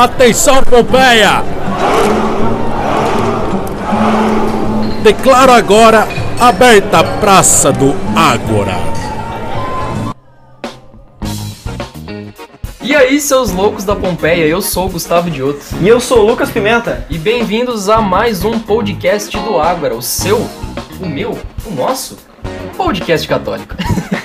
Atenção, Pompeia! Declaro agora aberta a Praça do Ágora. E aí, seus loucos da Pompeia, eu sou o Gustavo Dioto. E eu sou o Lucas Pimenta. E bem-vindos a mais um podcast do Ágora, o seu, o meu, o nosso podcast católico.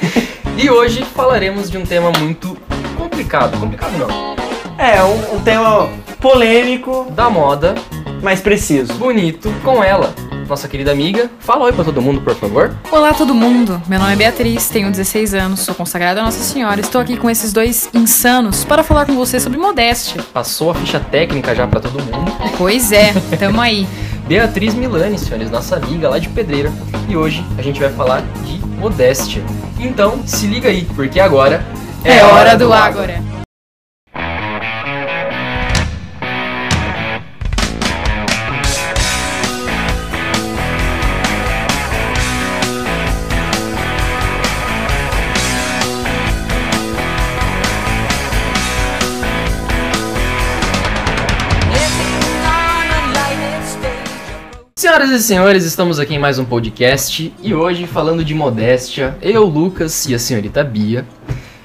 e hoje falaremos de um tema muito complicado. Complicado não. É, um, um tema polêmico, Da moda, mas preciso. bonito, com ela, nossa querida amiga. Fala oi pra todo mundo, por favor. Olá todo mundo, meu nome é Beatriz, tenho 16 anos, sou consagrada a Nossa Senhora. Estou aqui com esses dois insanos para falar com você sobre modéstia. Passou a ficha técnica já pra todo mundo. Pois é, tamo aí. Beatriz Milani, senhores, nossa amiga lá de Pedreira. E hoje a gente vai falar de modéstia. Então, se liga aí, porque agora É hora do Ágora. Senhoras e senhores, estamos aqui em mais um podcast e hoje falando de modéstia, eu, Lucas e a senhorita Bia.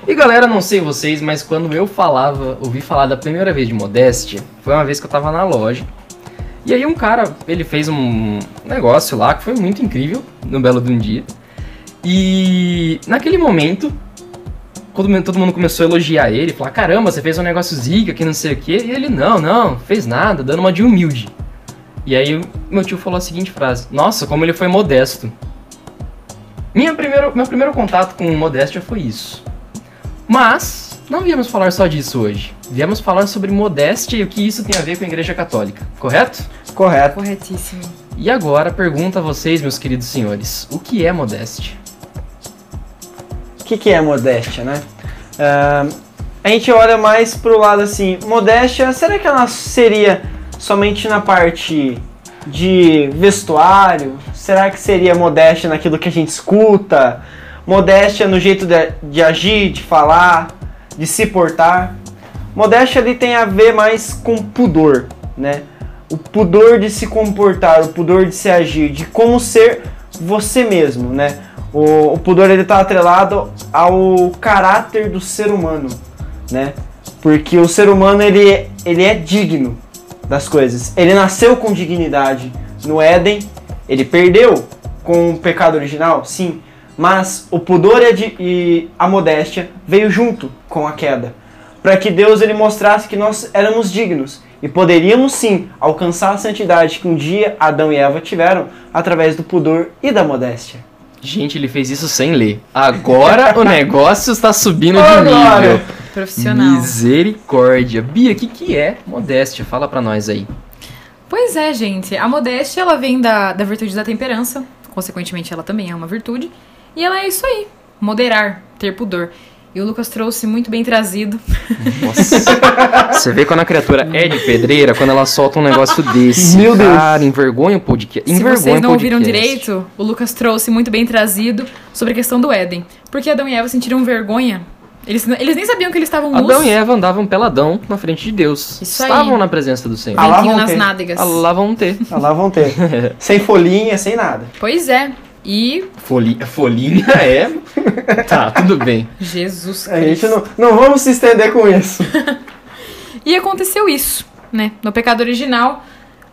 E galera, não sei vocês, mas quando eu falava, ouvi falar da primeira vez de modéstia, foi uma vez que eu tava na loja. E aí um cara, ele fez um negócio lá que foi muito incrível, no belo de um dia. E naquele momento, quando todo mundo começou a elogiar ele, falar, caramba, você fez um negócio zica, que não sei o quê. E ele, não, não, fez nada, dando uma de humilde. E aí meu tio falou a seguinte frase: Nossa, como ele foi modesto. Minha primeiro, meu primeiro contato com modéstia foi isso. Mas não viemos falar só disso hoje. Viemos falar sobre modéstia e o que isso tem a ver com a Igreja Católica, correto? Correto. Corretíssimo. E agora pergunto a vocês, meus queridos senhores, o que é modéstia? O que, que é modéstia, né? Ah, a gente olha mais pro lado assim, modéstia, será que ela seria somente na parte de vestuário? Será que seria modéstia naquilo que a gente escuta? Modéstia no jeito de, de agir, de falar, de se portar? Modéstia ali tem a ver mais com pudor, né? O pudor de se comportar, o pudor de se agir, de como ser você mesmo, né? O, o pudor ele está atrelado ao caráter do ser humano, né? Porque o ser humano ele, ele é digno das coisas. Ele nasceu com dignidade no Éden, ele perdeu com o pecado original, sim, mas o pudor e a, modéstia veio junto com a queda, para que Deus ele mostrasse que nós éramos dignos e poderíamos sim alcançar a santidade que um dia Adão e Eva tiveram através do pudor e da modéstia. Gente, ele fez isso sem ler. Agora o negócio está subindo de nível. Profissional. Misericórdia. Bia, o que, que é modéstia? Fala pra nós aí. Pois é, gente, a modéstia ela vem da, da virtude da temperança, consequentemente ela também é uma virtude, e ela é isso aí, moderar, ter pudor. E o Lucas trouxe muito bem trazido. Nossa. Você vê quando a criatura é de pedreira, quando ela solta um negócio desse. Meu Deus. Cara, envergonha o podcast. Se Envergonha vocês não ouviram direito, o Lucas trouxe muito bem trazido sobre a questão do Éden. Porque Adão e Eva sentiram vergonha. Eles, eles nem sabiam que eles estavam nus. Adão e Eva andavam peladão na frente de Deus. Isso aí. Estavam na presença do Senhor. Lá Ventinho vão nas ter. nádegas. Ah, Lá vão ter. Lá vão ter. sem folhinha, sem nada. Pois é. E Folhinha, folhinha é. Tá, tudo bem. Jesus A gente Cristo. não, não vamos se estender com isso. E aconteceu isso, né? No pecado original,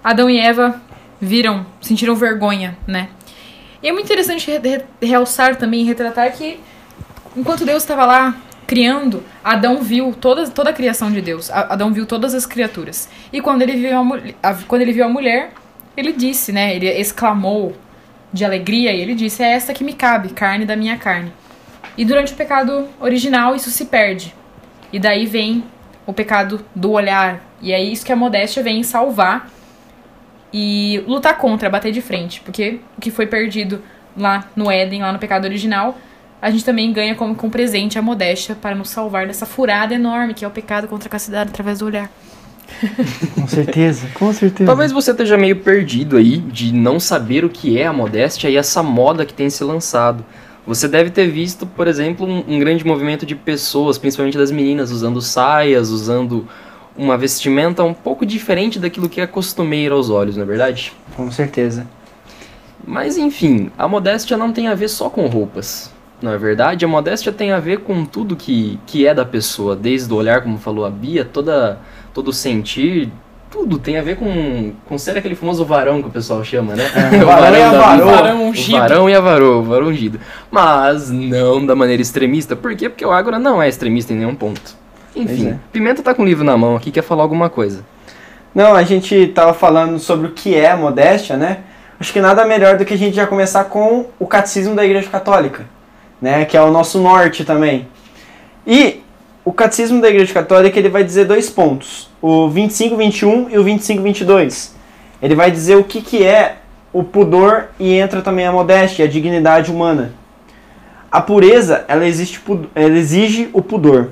Adão e Eva viram, sentiram vergonha, né? E é muito interessante re- re- realçar também, retratar que enquanto Deus estava lá criando, Adão viu toda, toda a criação de Deus. Adão viu todas as criaturas. E quando ele viu a- quando ele viu a mulher, ele disse, né? Ele exclamou de alegria e ele disse: É esta que me cabe, carne da minha carne. E durante o pecado original, isso se perde. E daí vem o pecado do olhar. E é isso que a modéstia vem salvar e lutar contra, bater de frente. Porque o que foi perdido lá no Éden, lá no pecado original, a gente também ganha como com presente a modéstia para nos salvar dessa furada enorme que é o pecado contra a castidade através do olhar. Com certeza, com certeza. Talvez você esteja meio perdido aí de não saber o que é a modéstia e essa moda que tem se lançado. Você deve ter visto, por exemplo, um, um grande movimento de pessoas, principalmente das meninas, usando saias, usando uma vestimenta um pouco diferente daquilo que é costumeiro aos olhos, não é verdade? Com certeza. Mas enfim, a modéstia não tem a ver só com roupas. Não é verdade? A modéstia tem a ver com tudo que, que é da pessoa, desde o olhar, como falou a Bia, toda, todo o sentir, tudo tem a ver com, com ser aquele famoso varão que o pessoal chama, né? É, o varão e a. Varão O ungido. varão e a varoa, o varão ungido. Mas não da maneira extremista. Por quê? Porque o Ágora não é extremista em nenhum ponto. Enfim, é. Pimenta tá com o livro na mão aqui, quer falar alguma coisa. Não, a gente tava falando sobre o que é a modéstia, né? Acho que nada melhor do que a gente já começar com o catecismo da Igreja Católica, né? Que é o nosso norte também. E o catecismo da Igreja Católica ele vai dizer dois pontos: o 25, 21 e o 25, 22. Ele vai dizer o que, que é o pudor e entra também a modéstia, a dignidade humana. A pureza ela, existe, ela exige o pudor.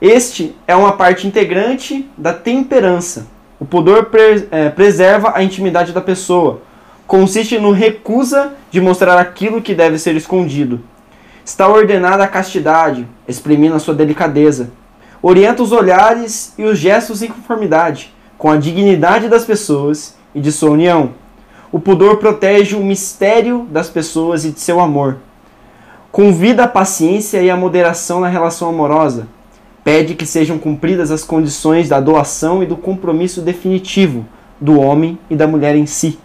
Este é uma parte integrante da temperança. O pudor pre- eh, preserva a intimidade da pessoa. Consiste no recusa de mostrar aquilo que deve ser escondido. Está ordenada a castidade, exprimindo a sua delicadeza. Orienta os olhares e os gestos em conformidade com a dignidade das pessoas e de sua união. O pudor protege o mistério das pessoas e de seu amor. Convida a paciência e a moderação na relação amorosa pede que sejam cumpridas as condições da doação e do compromisso definitivo do homem e da mulher em si.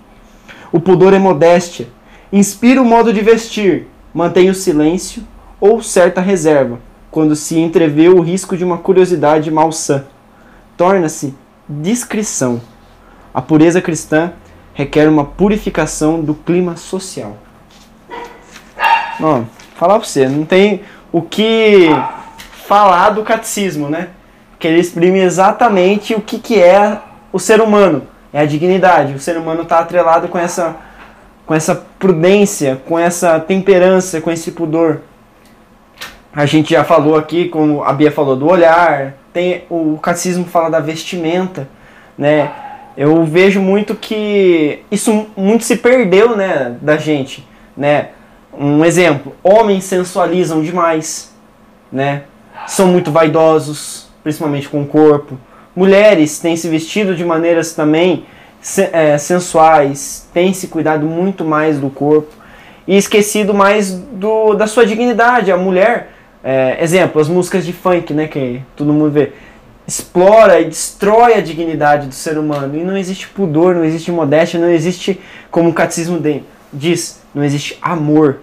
O pudor é modéstia, inspira o modo de vestir, mantém o silêncio ou certa reserva, quando se entrevê o risco de uma curiosidade malsã. Torna-se discrição. A pureza cristã requer uma purificação do clima social. Ó, falar pra você, não tem o que falar do catecismo, né? Que ele exprime exatamente o que, que é o ser humano. É a dignidade. O ser humano está atrelado com essa, com essa prudência, com essa temperança, com esse pudor. A gente já falou aqui, como a Bia falou, do olhar. Tem o catecismo fala da vestimenta, né? Eu vejo muito que isso muito se perdeu, né, da gente, né? Um exemplo, homens sensualizam demais, né? São muito vaidosos, principalmente com o corpo. Mulheres têm se vestido de maneiras também é, sensuais, têm se cuidado muito mais do corpo e esquecido mais do, da sua dignidade. A mulher, é, exemplo, as músicas de funk, né, que todo mundo vê, explora e destrói a dignidade do ser humano. E não existe pudor, não existe modéstia, não existe, como o catecismo diz, não existe amor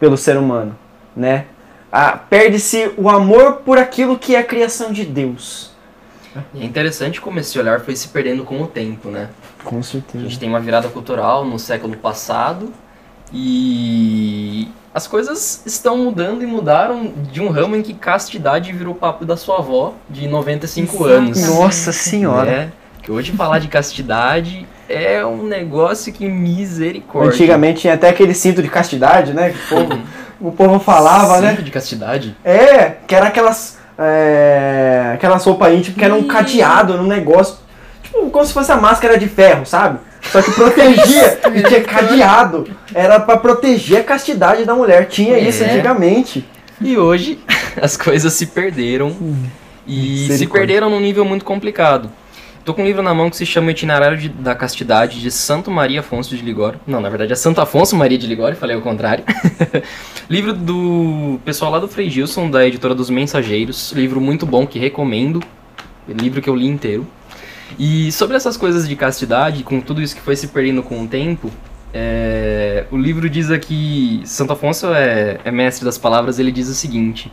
pelo ser humano, né? Ah, Perde-se o amor por aquilo que é a criação de Deus. É interessante como esse olhar foi se perdendo com o tempo, né? Com A certeza. gente tem uma virada cultural no século passado e as coisas estão mudando e mudaram de um ramo em que castidade virou papo da sua avó de 95 Exato. anos. Nossa senhora. né? Que hoje falar de castidade é um negócio que misericórdia. Antigamente tinha até aquele cinto de castidade, né? Que o povo, o povo falava, né? Cinto de castidade? É, que era aquelas. É, aquelas roupas íntimas que era um cadeado no negócio. Tipo, como se fosse a máscara de ferro, sabe? Só que protegia e tinha cadeado. Era pra proteger a castidade da mulher. Tinha isso É. antigamente. E hoje as coisas se perderam e se perderam num nível muito complicado. Tô com um livro na mão que se chama Itinerário de- da Castidade de Santo Maria Afonso de Ligório. Não, na verdade é Santo Afonso Maria de Ligório, falei ao contrário. livro do pessoal lá do Frei Gilson, da editora dos Mensageiros. Livro muito bom que recomendo. Livro que eu li inteiro. E sobre essas coisas de castidade, com tudo isso que foi se perdendo com o tempo, é, o livro diz aqui, Santo Afonso é, é mestre das palavras, ele diz o seguinte,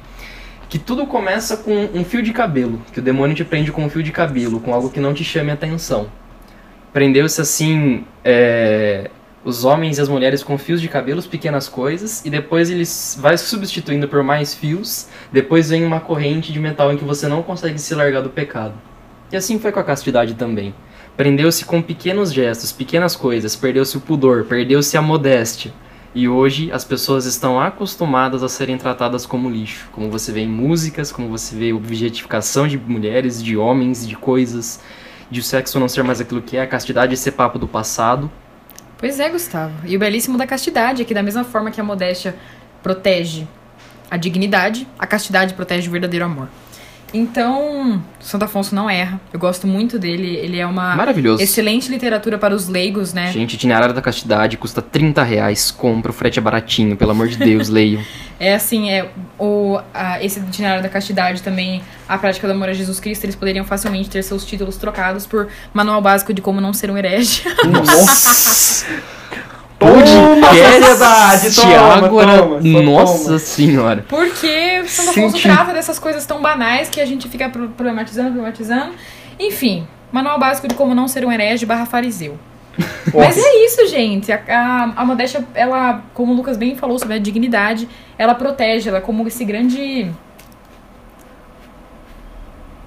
que tudo começa com um fio de cabelo, que o demônio te prende com um fio de cabelo, com algo que não te chame atenção. Prendeu-se assim, é, os homens e as mulheres com fios de cabelos, pequenas coisas, e depois eles vai substituindo por mais fios, depois vem uma corrente de metal em que você não consegue se largar do pecado. E assim foi com a castidade também. Prendeu-se com pequenos gestos, pequenas coisas, perdeu-se o pudor, perdeu-se a modéstia. E hoje as pessoas estão acostumadas a serem tratadas como lixo. Como você vê em músicas, como você vê objetificação de mulheres, de homens, de coisas, de o sexo não ser mais aquilo que é, a castidade ser papo do passado. Pois é, Gustavo. E o belíssimo da castidade é que da mesma forma que a modéstia protege a dignidade, a castidade protege o verdadeiro amor. Então, Santo Afonso não erra. Eu gosto muito dele. Ele é uma Maravilhoso. excelente literatura para os leigos, né? Gente, Itinerário da Castidade custa 30 reais. Compra, o frete é baratinho, pelo amor de Deus, leiam. É assim, é o, a- esse itinerário da castidade também, a prática do amor a Jesus Cristo, eles poderiam facilmente ter seus títulos trocados por Manual Básico de Como Não Ser um Herege. Nossa! Podcast sociedade, toma, era- toma, Nossa toma. senhora. Porque Santo Afonso Senti. trata dessas coisas tão banais que a gente fica pro- problematizando, problematizando. Enfim, Manual Básico de Como Não Ser um Herege barra fariseu. Mas é isso, gente. A, a, a modéstia, ela, como o Lucas bem falou sobre a dignidade, ela protege, ela é como esse grande.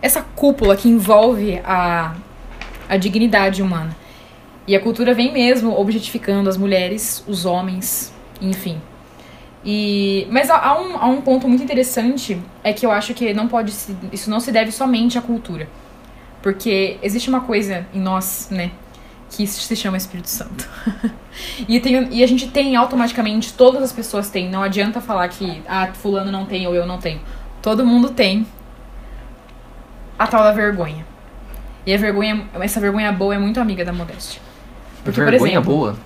Essa cúpula que envolve a, a dignidade humana. E a cultura vem mesmo objetificando as mulheres, os homens, enfim. E, mas há, um, há um ponto muito interessante, é que eu acho que não pode se, isso não se deve somente à cultura. Porque existe uma coisa em nós, né, que se chama Espírito Santo. e, tem, e a gente tem automaticamente, todas as pessoas têm. Não adianta falar que ah, fulano não tem ou eu não tenho. Todo mundo tem a tal da vergonha. E a vergonha, essa vergonha boa é muito amiga da modéstia. Porque, por vergonha exemplo, boa.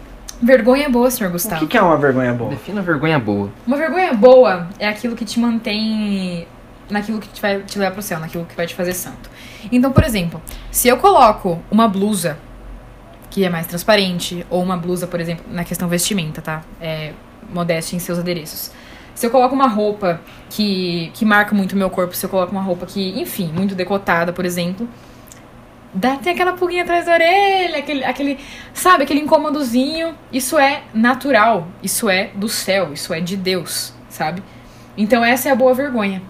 vergonha boa, senhor O Gustavo. que, que é uma vergonha boa? Defina vergonha boa. Uma vergonha boa é aquilo que te mantém naquilo que te vai te levar pro céu, naquilo que vai te fazer santo. Então, por exemplo, se eu coloco uma blusa que é mais transparente, ou uma blusa, por exemplo, na questão vestimenta, tá? É, modéstia em seus adereços. Se eu coloco uma roupa que, que marca muito o meu corpo, se eu coloco uma roupa que, enfim, muito decotada, por exemplo, dá, tem aquela pulguinha atrás da orelha, aquele, aquele, sabe, aquele incômodozinho. Isso é natural, isso é do céu, isso é de Deus, sabe? Então essa é a boa vergonha.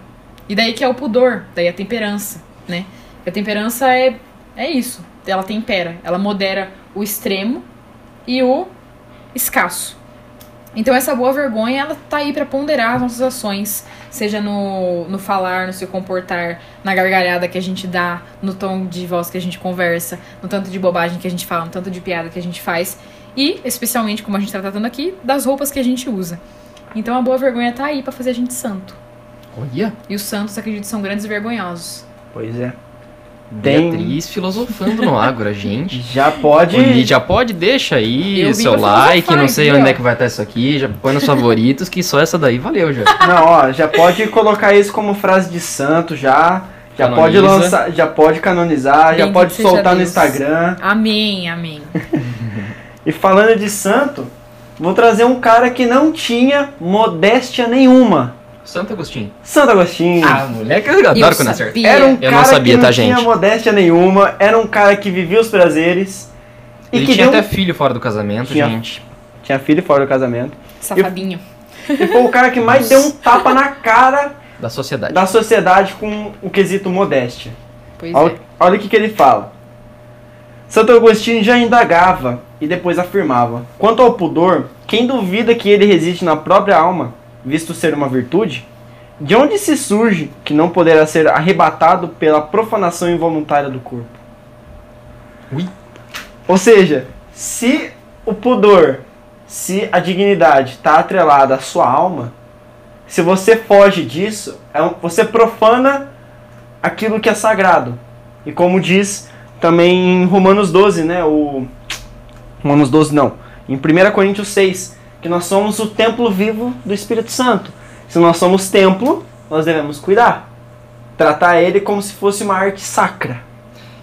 E daí que é o pudor, daí a temperança, né? A temperança é, é isso, ela tempera, ela modera o extremo e o escasso. Então essa boa vergonha, ela tá aí pra ponderar as nossas ações, seja no, no falar, no se comportar, na gargalhada que a gente dá, no tom de voz que a gente conversa, no tanto de bobagem que a gente fala, no tanto de piada que a gente faz e, especialmente, como a gente tá tratando aqui, das roupas que a gente usa. Então a boa vergonha tá aí pra fazer a gente santo. Olha, E os santos, acredito, são grandes e vergonhosos. Pois é. Tem. Beatriz filosofando no Ágora, gente. Já pode. Já pode, deixa aí Eu o seu like, não sei aqui, onde ó. é que vai estar isso aqui, já põe nos favoritos, que só essa daí valeu já. Não, ó, já pode colocar isso como frase de santo já. Já Canoniza. pode lançar, já pode canonizar, já Bendito pode soltar no. Instagram. Amém, amém. E falando de santo, vou trazer um cara que não tinha modéstia nenhuma. Santo Agostinho. Santo Agostinho. Ah, moleque, eu adoro Eu quando acerta. Era um Eu não cara sabia, que não tá, tinha gente? modéstia nenhuma, era um cara que vivia os prazeres. E Ele que tinha deu... até filho fora do casamento, Tinha. gente. tinha filho fora do casamento. Safadinho. E foi o cara que mais deu um tapa na cara Da sociedade. da sociedade com o quesito modéstia. Pois Olha, é. olha o que, que ele fala. Santo Agostinho já indagava e depois afirmava: Quanto ao pudor, quem duvida que ele resiste na própria alma, visto ser uma virtude? De onde se surge que não poderá ser arrebatado pela profanação involuntária do corpo? Ui. Ou seja, se o pudor, se a dignidade está atrelada à sua alma, se você foge disso, é você profana aquilo que é sagrado. E como diz também em Romanos 12, né? O Romanos 12 não. Em 1 Coríntios 6, que nós somos o templo vivo do Espírito Santo. Se nós somos templo, nós devemos cuidar. Tratar ele como se fosse uma arte sacra.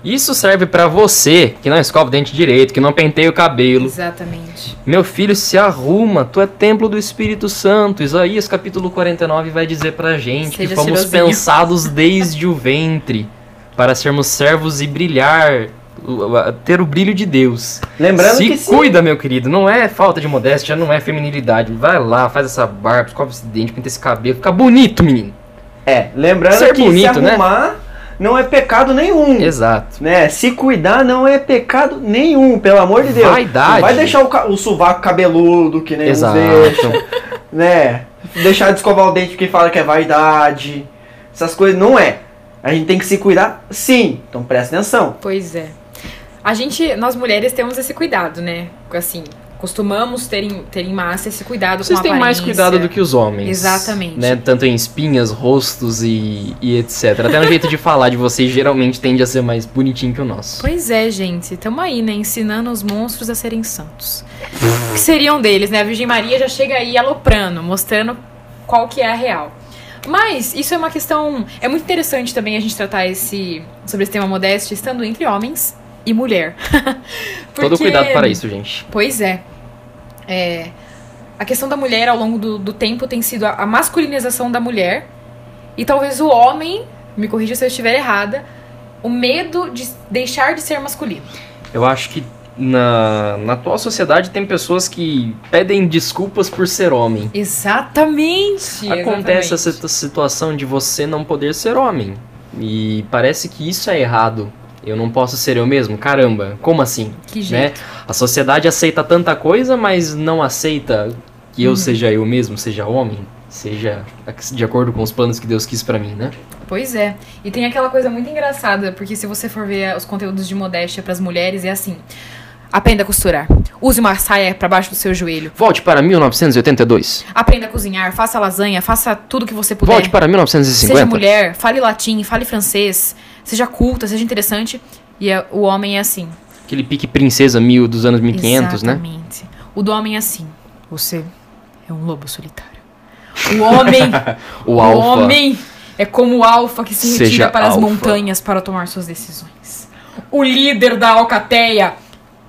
Isso serve pra você que não escova o dente direito, que não penteia o cabelo. Exatamente. Meu filho, se arruma, tu é templo do Espírito Santo. Isaías capítulo 49 vai dizer pra gente Seja que fomos cheirosinho. pensados desde o ventre para sermos servos e brilhar, ter o brilho de Deus. Lembrando se que se- cuida, meu querido, não é falta de modéstia, não é feminilidade. Vai lá, faz essa barba, escova esse dente, pinta esse cabelo, fica bonito, menino. É, lembrando Ser que bonito, se né? arrumar não é pecado nenhum. Exato. Né? Se cuidar não é pecado nenhum, pelo amor de Deus. Vaidade. Não vai deixar o, o sovaco cabeludo, que nem Exato. deixam, né? Deixar de escovar o dente porque fala que é vaidade. Essas coisas não é. A gente tem que se cuidar sim. Então presta atenção. Pois é. A gente, nós mulheres temos esse cuidado, né? Assim, costumamos ter em, ter em massa esse cuidado Vocês com a têm mais aparência. cuidado do que os homens. Exatamente. Né? Tanto em espinhas, rostos e, e etc. Até no jeito de falar de vocês geralmente tende a ser mais bonitinho que o nosso. Pois é, gente. Tamo aí, né? Ensinando os monstros a serem santos. que seriam deles, né? A Virgem Maria já chega aí aloprando, mostrando qual que é a real. Mas isso é uma questão. É muito interessante também a gente tratar esse sobre esse tema modéstia estando entre homens e mulher. Todo Porque- cuidado para isso, gente. Pois é. É, a questão da mulher ao longo do, do tempo tem sido a, a masculinização da mulher e talvez o homem, me corrija se eu estiver errada, o medo de deixar de ser masculino. Eu acho que na, na atual sociedade tem pessoas que pedem desculpas por ser homem. Exatamente. Acontece essa exatamente. situ- situação de você não poder ser homem. E parece que isso é errado. Eu não posso ser eu mesmo? Caramba, como assim? Que Né? jeito. A sociedade aceita tanta coisa, mas não aceita que eu Uhum. seja eu mesmo, seja homem, seja de acordo com os planos que Deus quis pra mim, né? Pois é. E tem aquela coisa muito engraçada, porque se você for ver os conteúdos de modéstia pras mulheres, é assim: aprenda a costurar, use uma saia pra baixo do seu joelho, Volte para 1982. aprenda a cozinhar, faça lasanha, faça tudo que você puder. Volte para 1950. Seja mulher, fale latim, fale francês, seja culta, seja interessante. E é- o homem é assim. Aquele pique princesa mil dos anos 1500, né? Exatamente. O do homem é assim. Você é um lobo solitário. O homem, O o alfa. homem é como o alfa que se Seja retira para as alfa. montanhas para tomar suas decisões. O líder da alcateia.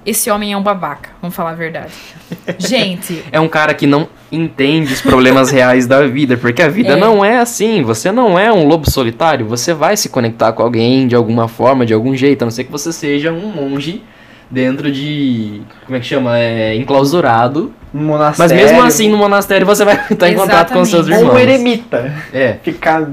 Esse homem é um babaca, vamos falar a verdade. Gente, É um cara que não entende os problemas reais da vida, porque a vida É. não é assim. Você não é um lobo solitário, você vai se conectar com alguém de alguma forma, de algum jeito, a não ser que você seja um monge dentro de. Como é que chama? É, enclausurado. Um Mas monastério. mesmo assim, no monastério você vai estar em contato com seus Exatamente. Ou um irmãos. eremita. É. Ficar.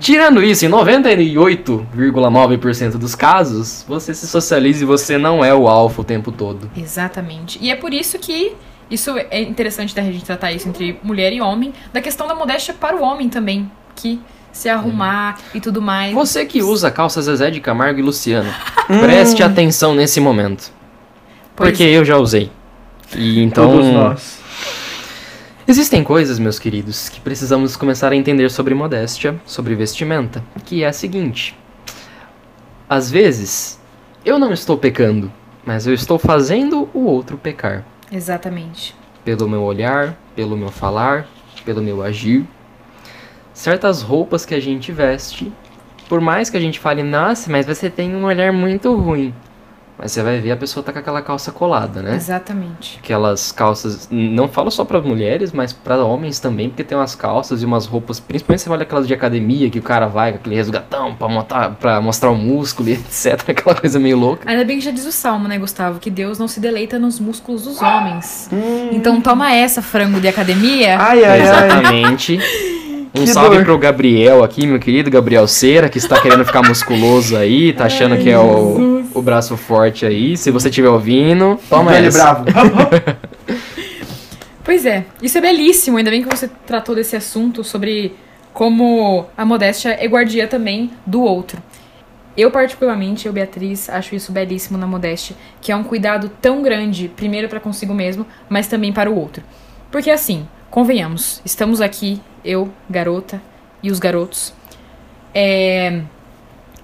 Tirando isso, em 98,9% dos casos, você se socializa e você não é o alfa o tempo todo. Exatamente. E é por isso que isso é interessante da gente tratar isso entre mulher e homem, da questão da modéstia para o homem também, que se arrumar e tudo mais. Você que usa calça Zezé de Camargo e Luciano, preste atenção nesse momento. Pois Porque eu já usei. E então. Todos nós. Existem coisas, meus queridos, que precisamos começar a entender sobre modéstia, sobre vestimenta, que é a seguinte: às vezes, eu não estou pecando, mas eu estou fazendo o outro pecar. Exatamente. Pelo meu olhar, pelo meu falar, pelo meu agir. Certas roupas que a gente veste, por mais que a gente fale, nossa, mas você tem um olhar muito ruim. Mas você vai ver a pessoa tá com aquela calça colada, né? Exatamente. aquelas calças, não falo só para mulheres, mas para homens também, porque tem umas calças e umas roupas, principalmente você olha aquelas de academia que o cara vai com aquele resgatão para mostrar, pra mostrar o músculo e etc, aquela coisa meio louca. Ainda bem que já diz o salmo, né, Gustavo? Que Deus não se deleita nos músculos dos homens. Então toma essa, frango de academia. Ai, ai, ai. Um Que salve dor. pro Gabriel aqui, meu querido Gabriel Cera, que está querendo ficar musculoso aí, tá achando que é o, o braço forte aí. Se você estiver ouvindo, toma Velho essa. bravo. Pois é, isso é belíssimo. Ainda bem que você tratou desse assunto sobre como a modéstia é guardia também do outro. Eu, particularmente, eu, Beatriz, acho isso belíssimo na modéstia, que é um cuidado tão grande, primeiro para consigo mesmo, mas também para o outro. Porque assim, convenhamos, estamos aqui, eu, garota, e os garotos. É.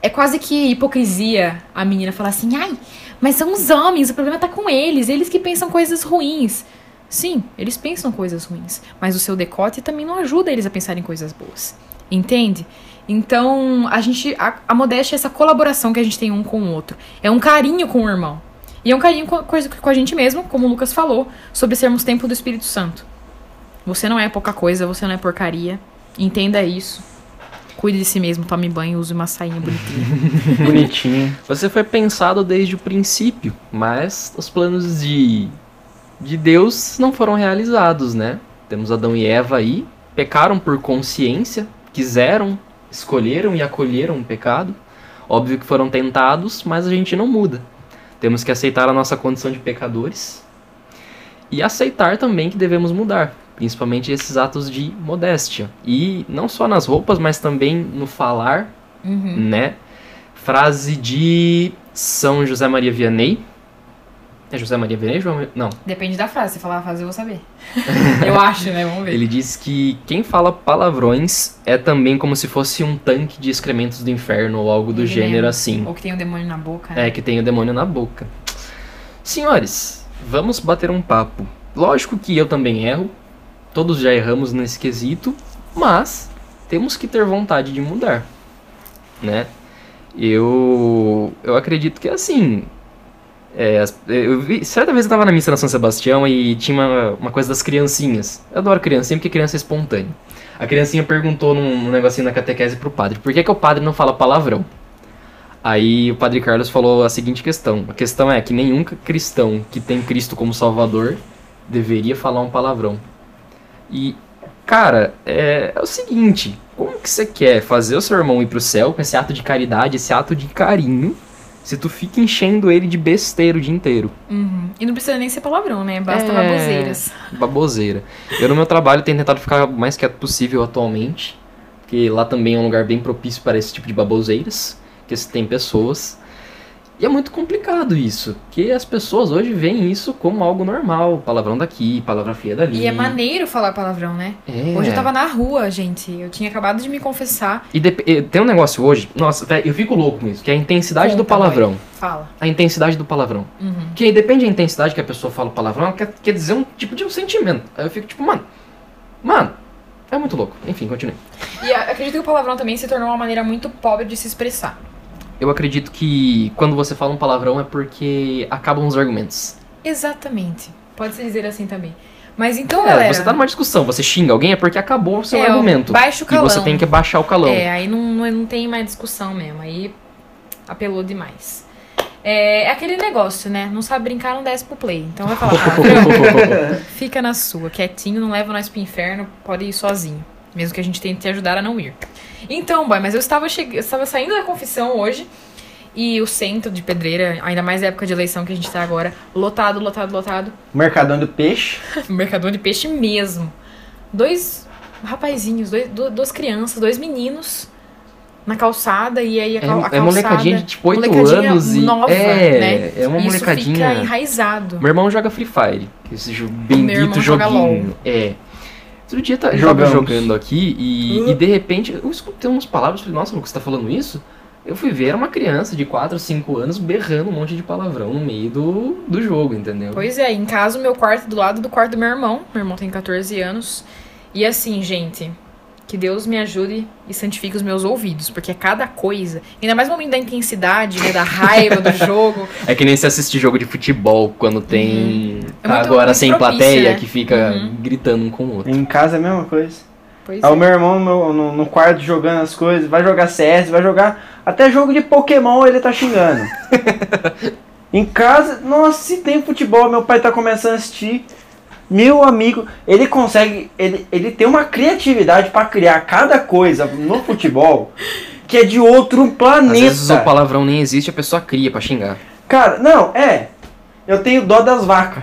É quase que hipocrisia a menina falar assim, ai, mas são os homens, o problema tá com eles, eles que pensam coisas ruins. Sim, eles pensam coisas ruins, mas o seu decote também não ajuda eles a pensarem coisas boas. Entende? Então, a gente a, a modéstia é essa colaboração que a gente tem um com o outro. É um carinho com o irmão. E é um carinho com, a- com a gente mesmo, como o Lucas falou, sobre sermos templo do Espírito Santo. Você não é pouca coisa, você não é porcaria. Entenda isso. Cuide de si mesmo, tome banho, use uma sainha bonitinha. Bonitinho. Você foi pensado desde o princípio, mas os planos de, de Deus não foram realizados, né? Temos Adão e Eva aí, pecaram por consciência, quiseram, escolheram e acolheram o pecado. Óbvio que foram tentados, mas a gente não muda. Temos que aceitar a nossa condição de pecadores e aceitar também que devemos mudar, principalmente esses atos de modéstia. E não só nas roupas, mas também no falar, né? Frase de São José Maria Vianney, É José Maria Vianney, João? Não. Depende da frase. Se falar a frase, eu vou saber. eu acho, né? Vamos ver. Ele diz que quem fala palavrões é também como se fosse um tanque de excrementos do inferno ou algo do Ele gênero assim. Ou que tem um demônio na boca, né? É, que tem o demônio na boca. Senhores, vamos bater um papo. Lógico que eu também erro, todos já erramos nesse quesito, mas temos que ter vontade de mudar, né? Eu, eu acredito que assim. é, eu vi, certa vez eu tava na missa na São Sebastião e tinha uma, uma coisa das criancinhas. Eu adoro criancinha porque criança é espontânea. A criancinha perguntou num, num negocinho na catequese pro padre: por que, que o padre não fala palavrão? Aí o padre Carlos falou a seguinte questão: a questão é que nenhum cristão que tem Cristo como Salvador deveria falar um palavrão. E, cara, é, é o seguinte: como que você quer fazer o seu irmão ir pro céu com esse ato de caridade, esse ato de carinho, se tu fica enchendo ele de besteira o dia inteiro? Uhum. E não precisa nem ser palavrão, né? Basta É. baboseiras. Baboseira. Eu no meu trabalho tenho tentado ficar o mais quieto possível atualmente, porque lá também é um lugar bem propício para esse tipo de baboseiras, que se tem pessoas. E é muito complicado isso, porque as pessoas hoje veem isso como algo normal, palavrão daqui, palavra feia dali. E é maneiro falar palavrão, né? É. Hoje eu tava na rua, gente. Eu tinha acabado de me confessar. E dep- e tem um negócio hoje, nossa, eu fico louco com isso, que é a intensidade do Conta, palavrão. Fala. A intensidade do palavrão. Uhum. Que aí depende da intensidade que a pessoa fala o palavrão, ela quer, quer dizer um tipo de um sentimento. Aí eu fico tipo, mano, mano, é muito louco. Enfim, continue. E acredito que o palavrão também se tornou uma maneira muito pobre de se expressar. Eu acredito que quando você fala um palavrão é porque acabam os argumentos. Exatamente. Pode se dizer assim também. Mas então, É, galera. você tá numa discussão, você xinga alguém é porque acabou o seu É, o argumento. baixo E calão. você tem que baixar o calão. É, aí não, não, não tem mais discussão mesmo. Aí apelou demais. É, é aquele negócio, né? Não sabe brincar, não desce pro play. Então vai falar palavrão. Fica na sua, quietinho, não leva nós pro inferno, pode ir sozinho. Mesmo que a gente tente te ajudar a não ir. Então, boy, mas eu estava, che... eu estava saindo da confissão hoje e o centro de pedreira, ainda mais na época de eleição que a gente tá agora, lotado, lotado, lotado. Mercadão do peixe. Mercador de peixe mesmo. Dois rapazinhos, dois, du- duas crianças, dois meninos na calçada e aí a, É, cal- a é calçada... molecadinha de tipo 8 molecadinha anos e. nova, é, né? é uma Isso fica molecadinha. enraizado. Meu irmão joga Free Fire, esse jo- bendito joga joguinho. É. Outro dia tá, eu tava jogando aqui e, e de repente eu escutei umas palavras e falei, nossa, Lucas, você tá falando isso? Eu fui ver, era uma criança de 4 ou 5 anos berrando um monte de palavrão no meio do, do jogo, entendeu? Pois é, em casa o meu quarto é do lado do quarto do meu irmão. Meu irmão tem 14 anos. E assim, gente, que Deus me ajude e santifique os meus ouvidos, porque é cada coisa, ainda mais no momento da intensidade, né, da raiva do jogo. É que nem se assistir jogo de futebol quando tem. É tá muito- agora muito sem propício, plateia né? que fica Uhum. gritando um com o outro. Em casa é a mesma coisa. Pois Aí é. o meu irmão no, no, no quarto jogando as coisas, vai jogar CS, vai jogar até jogo de Pokémon ele tá xingando. em casa, nossa, se tem futebol, meu pai tá começando a assistir. Meu amigo, ele consegue, ele, ele tem uma criatividade pra criar cada coisa no futebol que é de outro planeta. Às vezes o palavrão nem existe, a pessoa cria pra xingar. Cara, não, é. Eu tenho dó das vacas.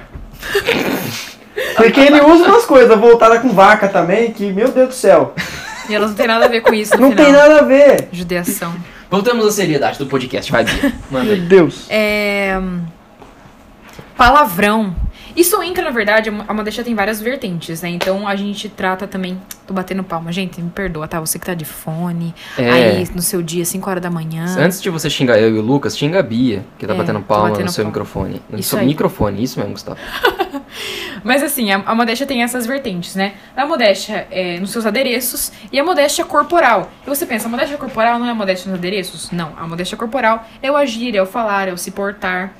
Porque ele usa umas coisas voltadas com vaca também, que, meu Deus do céu, E elas não tem nada a ver com isso no não final. tem nada a ver. Judiação. Voltamos à seriedade do podcast, vai. Manda Meu aí. Deus. É... Palavrão. Isso entra, na verdade, a modéstia tem várias vertentes, né? Então a gente trata também. Tô batendo palma. Gente, me perdoa, tá? Você que tá de fone, É. aí no seu dia, 5 horas da manhã. Antes de você xingar eu e o Lucas, xinga a Bia, que tá É, batendo palma batendo no seu palma. microfone. No Isso seu aí. microfone, isso mesmo, Gustavo. Mas assim, a, a modéstia tem essas vertentes, né? A modéstia é nos seus adereços e a modéstia corporal. E você pensa, a modéstia corporal não é a modéstia nos adereços? Não, a modéstia corporal é o agir, é o falar, é o se portar.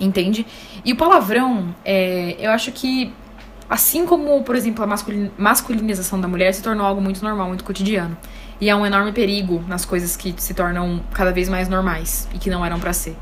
Entende? E o palavrão, é, eu acho que, assim como, por exemplo, a masculin- masculinização da mulher se tornou algo muito normal, muito cotidiano. E há um enorme perigo nas coisas que se tornam cada vez mais normais e que não eram pra ser.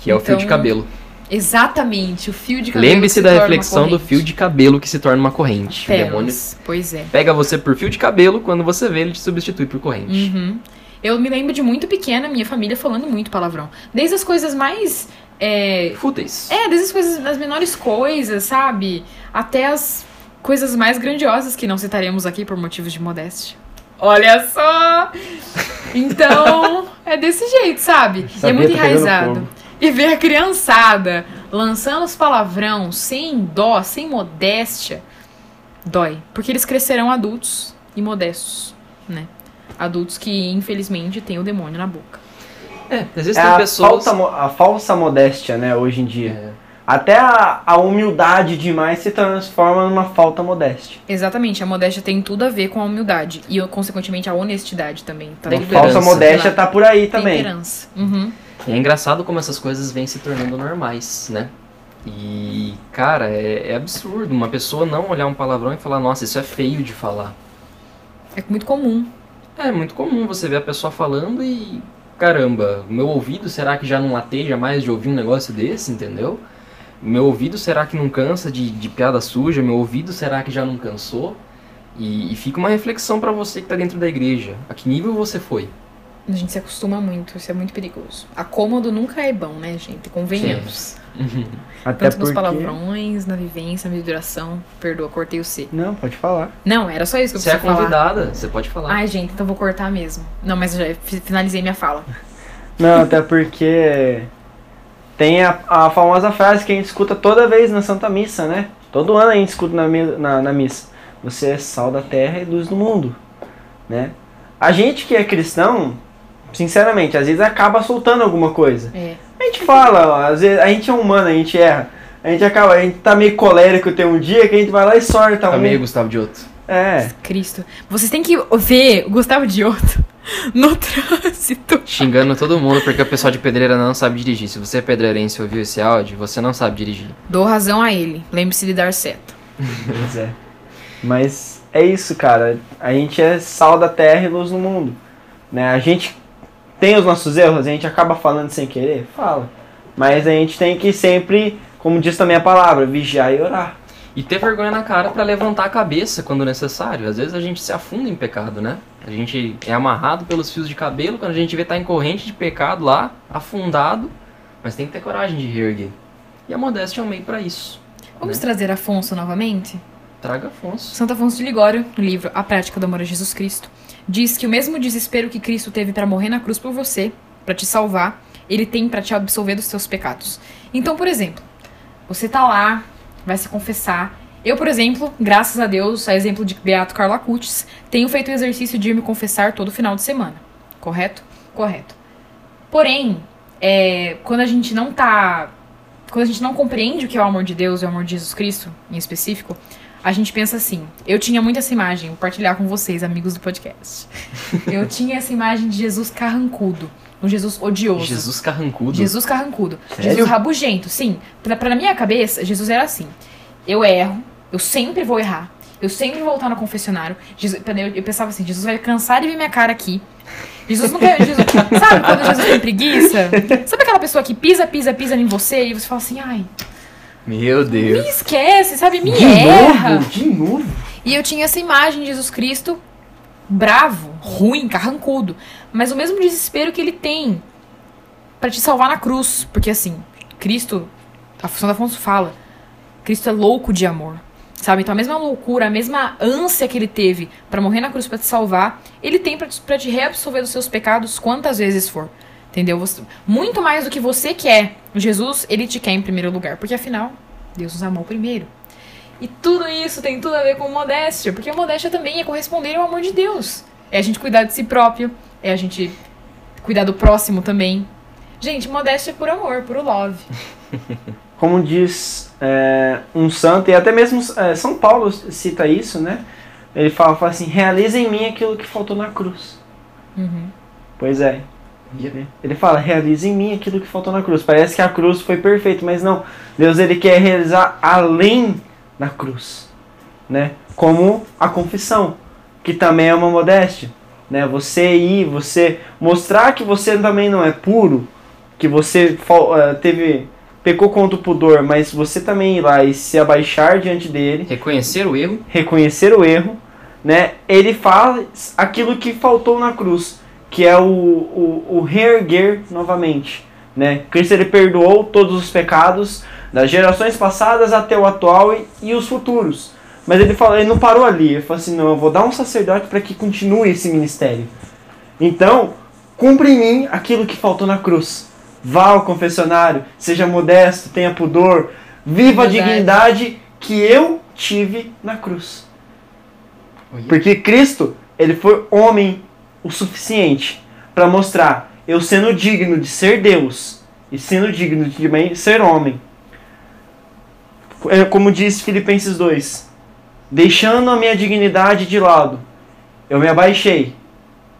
Que é o fio de Então, cabelo. Exatamente, o fio de cabelo. Lembre-se da reflexão do fio de cabelo que se torna uma corrente. O demônio Pérolas. Pois é. pega você por fio de cabelo, quando você vê, ele te substitui por corrente. Uhum. Eu me lembro de muito pequena, minha família falando muito palavrão. Desde as coisas mais. É, Fúteis. é desde as coisas, das menores coisas, sabe? Até as coisas mais grandiosas que não citaremos aqui por motivos de modéstia. Olha só! Então, é desse jeito, sabe? E é muito tá enraizado. E ver a criançada lançando os palavrão, sem dó, sem modéstia, dói. Porque eles crescerão adultos e modestos, né? Adultos que, infelizmente, têm o demônio na boca. É, às vezes É tem a, pessoas. falta mo- a falsa modéstia, né, hoje em dia. É, Até a, a humildade demais se transforma numa falta modéstia. Exatamente, a modéstia tem tudo a ver com a humildade. E, consequentemente, a honestidade também. Tá A falsa modéstia tá por aí também. Temperança. Uhum. E é engraçado como essas coisas vêm se tornando normais, né? E, cara, é, é absurdo uma pessoa não olhar um palavrão e falar, nossa, isso é feio de falar. É muito comum. É muito comum você ver a pessoa falando e. Caramba, meu ouvido será que já não lateja mais de ouvir um negócio desse, entendeu? Meu ouvido será que não cansa de, de piada suja? Meu ouvido será que já não cansou? E, e fica uma reflexão pra você que tá dentro da igreja. A que nível você foi? A gente se acostuma muito, isso é muito perigoso. Acômodo nunca é bom, né, gente? Convenhamos. Até Tanto nos porque... palavrões, na vivência, na duração. Perdoa, cortei o C. Não, pode falar. Não, era só isso que eu Você é precisava falar. convidada, você pode falar. Ai, gente, então vou cortar mesmo. Não, mas eu já fi- finalizei minha fala. Não, até porque tem a, a famosa frase que a gente escuta toda vez na Santa Missa, né? Todo ano a gente escuta na, na, na missa. Você é sal da terra e luz do mundo, né? A gente que é cristão, sinceramente, às vezes acaba soltando alguma coisa. É. A gente fala, ó, às vezes a gente é humano, a gente erra. A gente acaba, a gente tá meio colérico tem um dia que a gente vai lá e sorta Tá um. meio Gustavo de outro. É. Cristo. Vocês têm que ver o Gustavo Dioto no trânsito. Xingando todo mundo porque o pessoal de pedreira não sabe dirigir. Se você é pedreirense e ouviu esse áudio, você não sabe dirigir. Dou razão a ele. Lembre-se de dar certo. Pois é. Mas é isso, cara. A gente é sal da terra e luz no mundo. Né? A gente tem os nossos erros, a gente acaba falando sem querer? Fala. Mas a gente tem que sempre, como diz também a palavra, vigiar e orar. E ter vergonha na cara pra levantar a cabeça quando necessário. Às vezes a gente se afunda em pecado, né? A gente é amarrado pelos fios de cabelo quando a gente vê estar em corrente de pecado lá, afundado. Mas tem que ter coragem de reerguer. E a modéstia é um meio pra isso. Vamos né? trazer Afonso novamente? Traga Afonso. Santo Afonso de Ligório, no livro A Prática do Amor a Jesus Cristo, diz que o mesmo desespero que Cristo teve para morrer na cruz por você, para te salvar, ele tem para te absolver dos seus pecados. Então, por exemplo, você tá lá, vai se confessar. Eu, por exemplo, graças a Deus, a exemplo de Beato Carlo Acutis, tenho feito o exercício de me confessar todo final de semana. Correto? Correto. Porém, é, quando a gente não tá. Quando a gente não compreende o que é o amor de Deus e o amor de Jesus Cristo, em específico, a gente pensa assim. Eu tinha muito essa imagem, vou partilhar com vocês, amigos do podcast. Eu tinha essa imagem de Jesus carrancudo, um Jesus odioso. Jesus carrancudo. Jesus carrancudo. Sério? Jesus rabugento, sim. Pra, pra minha cabeça, Jesus era assim. Eu erro, eu sempre vou errar. Eu sempre vou voltar no confessionário. Jesus, eu, eu pensava assim, Jesus vai cansar de ver minha cara aqui. Jesus não quer. Jesus, sabe quando Jesus tem preguiça? Sabe aquela pessoa que pisa, pisa, pisa em você e você fala assim, ai, Meu me Deus. esquece, sabe? Me de erra. novo? De novo? E eu tinha essa imagem de Jesus Cristo bravo, ruim, carrancudo. Mas o mesmo desespero que ele tem pra te salvar na cruz. Porque assim, Cristo, a São Afonso fala, Cristo é louco de amor. Sabe? Então a mesma loucura, a mesma ânsia que ele teve pra morrer na cruz pra te salvar, ele tem pra te, pra te reabsorver dos seus pecados quantas vezes for. Entendeu? Você- muito mais do que você quer. Jesus, ele te quer em primeiro lugar. Porque afinal, Deus nos amou primeiro. E tudo isso tem tudo a ver com modéstia, porque a modéstia também é corresponder ao amor de Deus. É a gente cuidar de si próprio, é a gente cuidar do próximo também. Gente, modéstia é por amor, por love. Como diz é, um santo, e até mesmo é, São Paulo cita isso, né? Ele fala, fala assim: realiza em mim aquilo que faltou na cruz. Uhum. Pois é. Ele fala, realiza em mim aquilo que faltou na cruz. Parece que a cruz foi perfeita, mas não. Deus ele quer realizar além da cruz, né? Como a confissão, que também é uma modéstia, né? Você ir, você mostrar que você também não é puro, que você eh, teve pecou contra o pudor, mas você também ir lá e se abaixar diante dele, Reconhecer o erro. reconhecer o erro, né? Ele faz aquilo que faltou na cruz, que é o, o, o reerguer novamente, né? Cristo ele perdoou todos os pecados das gerações passadas até o atual e, e os futuros. Mas ele fala, ele não parou ali, ele falou assim, não, eu vou dar um sacerdote para que continue esse ministério. Então, cumpre em mim aquilo que faltou na cruz, vá ao confessionário, seja modesto, tenha pudor, viva a Verdade. dignidade que eu tive na cruz. Porque Cristo, ele foi homem o suficiente para mostrar eu sendo digno de ser Deus e sendo digno de ser homem. É como diz Filipenses 2, deixando a minha dignidade de lado, eu me abaixei,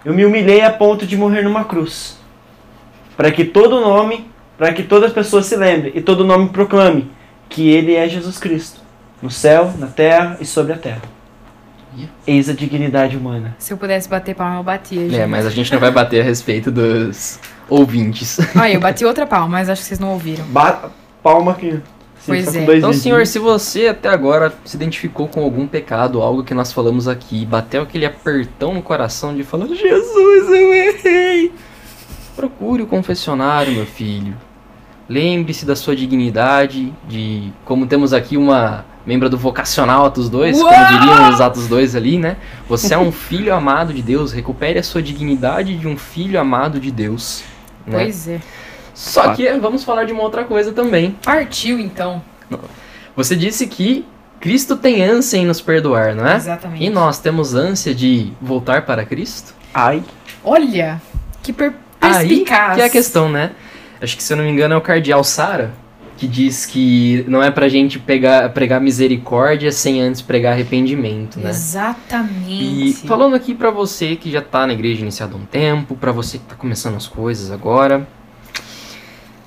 eu me humilhei a ponto de morrer numa cruz, para que todo nome, para que todas as pessoas se lembrem e todo nome proclame que ele é Jesus Cristo, no céu, na terra e sobre a terra. Eis a dignidade humana. Se eu pudesse bater palma, eu batia. É, gente. mas a gente não vai bater a respeito dos ouvintes. Olha, eu bati outra palma, mas acho que vocês não ouviram. Ba palma aqui. Pois tá com é. Então, senhor, se você até agora se identificou com algum pecado, algo que nós falamos aqui, bateu aquele apertão no coração de falar, Jesus, eu errei. Procure o confessionário, meu filho. Lembre-se da sua dignidade, de como temos aqui uma membra do vocacional Atos 2, como Uau! diriam os Atos 2 ali, né? Você é um filho amado de Deus, recupere a sua dignidade de um filho amado de Deus. Né? Pois é. Só que vamos falar de uma outra coisa também. Partiu então. Você disse que Cristo tem ânsia em nos perdoar, não é? Exatamente. E nós temos ânsia de voltar para Cristo? Ai, Olha, que per Aí perspicaz. que é a questão, né? Acho que se eu não me engano é o cardeal Sara que diz que não é pra gente pegar, pregar misericórdia sem antes pregar arrependimento, né? Exatamente. E falando aqui pra você que já tá na igreja iniciado há um tempo, pra você que tá começando as coisas agora,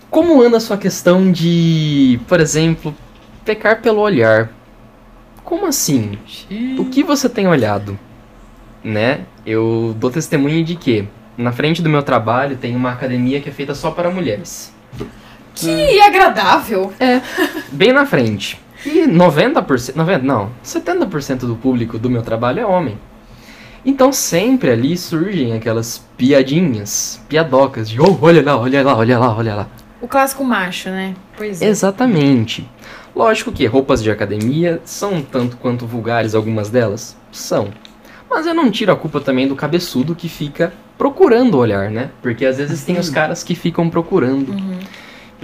como anda a sua questão de, por exemplo, pecar pelo olhar? Como assim? O que você tem olhado? Né? Eu dou testemunho de que na frente do meu trabalho tem uma academia que é feita só para mulheres. Que agradável. Bem na frente. E 90%, 90, não, 70% do público do meu trabalho é homem. Então sempre ali surgem aquelas piadinhas, piadocas de, oh, olha lá, olha lá, olha lá, olha lá. O clássico macho, né? Pois é. Exatamente. Lógico que roupas de academia são tanto quanto vulgares algumas delas, são. Mas eu não tiro a culpa também do cabeçudo que fica procurando olhar, né? Porque às vezes tem os caras que ficam procurando. Uhum.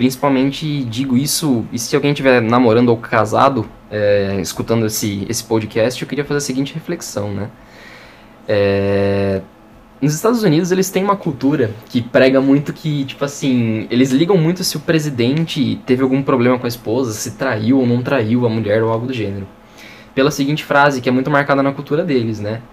Principalmente digo isso, e se alguém estiver namorando ou casado, é, escutando esse, esse podcast, eu queria fazer a seguinte reflexão, né? É, nos Estados Unidos eles têm uma cultura que prega muito que, tipo assim, eles ligam muito se o presidente teve algum problema com a esposa, se traiu ou não traiu a mulher ou algo do gênero. Pela seguinte frase, que é muito marcada na cultura deles, né?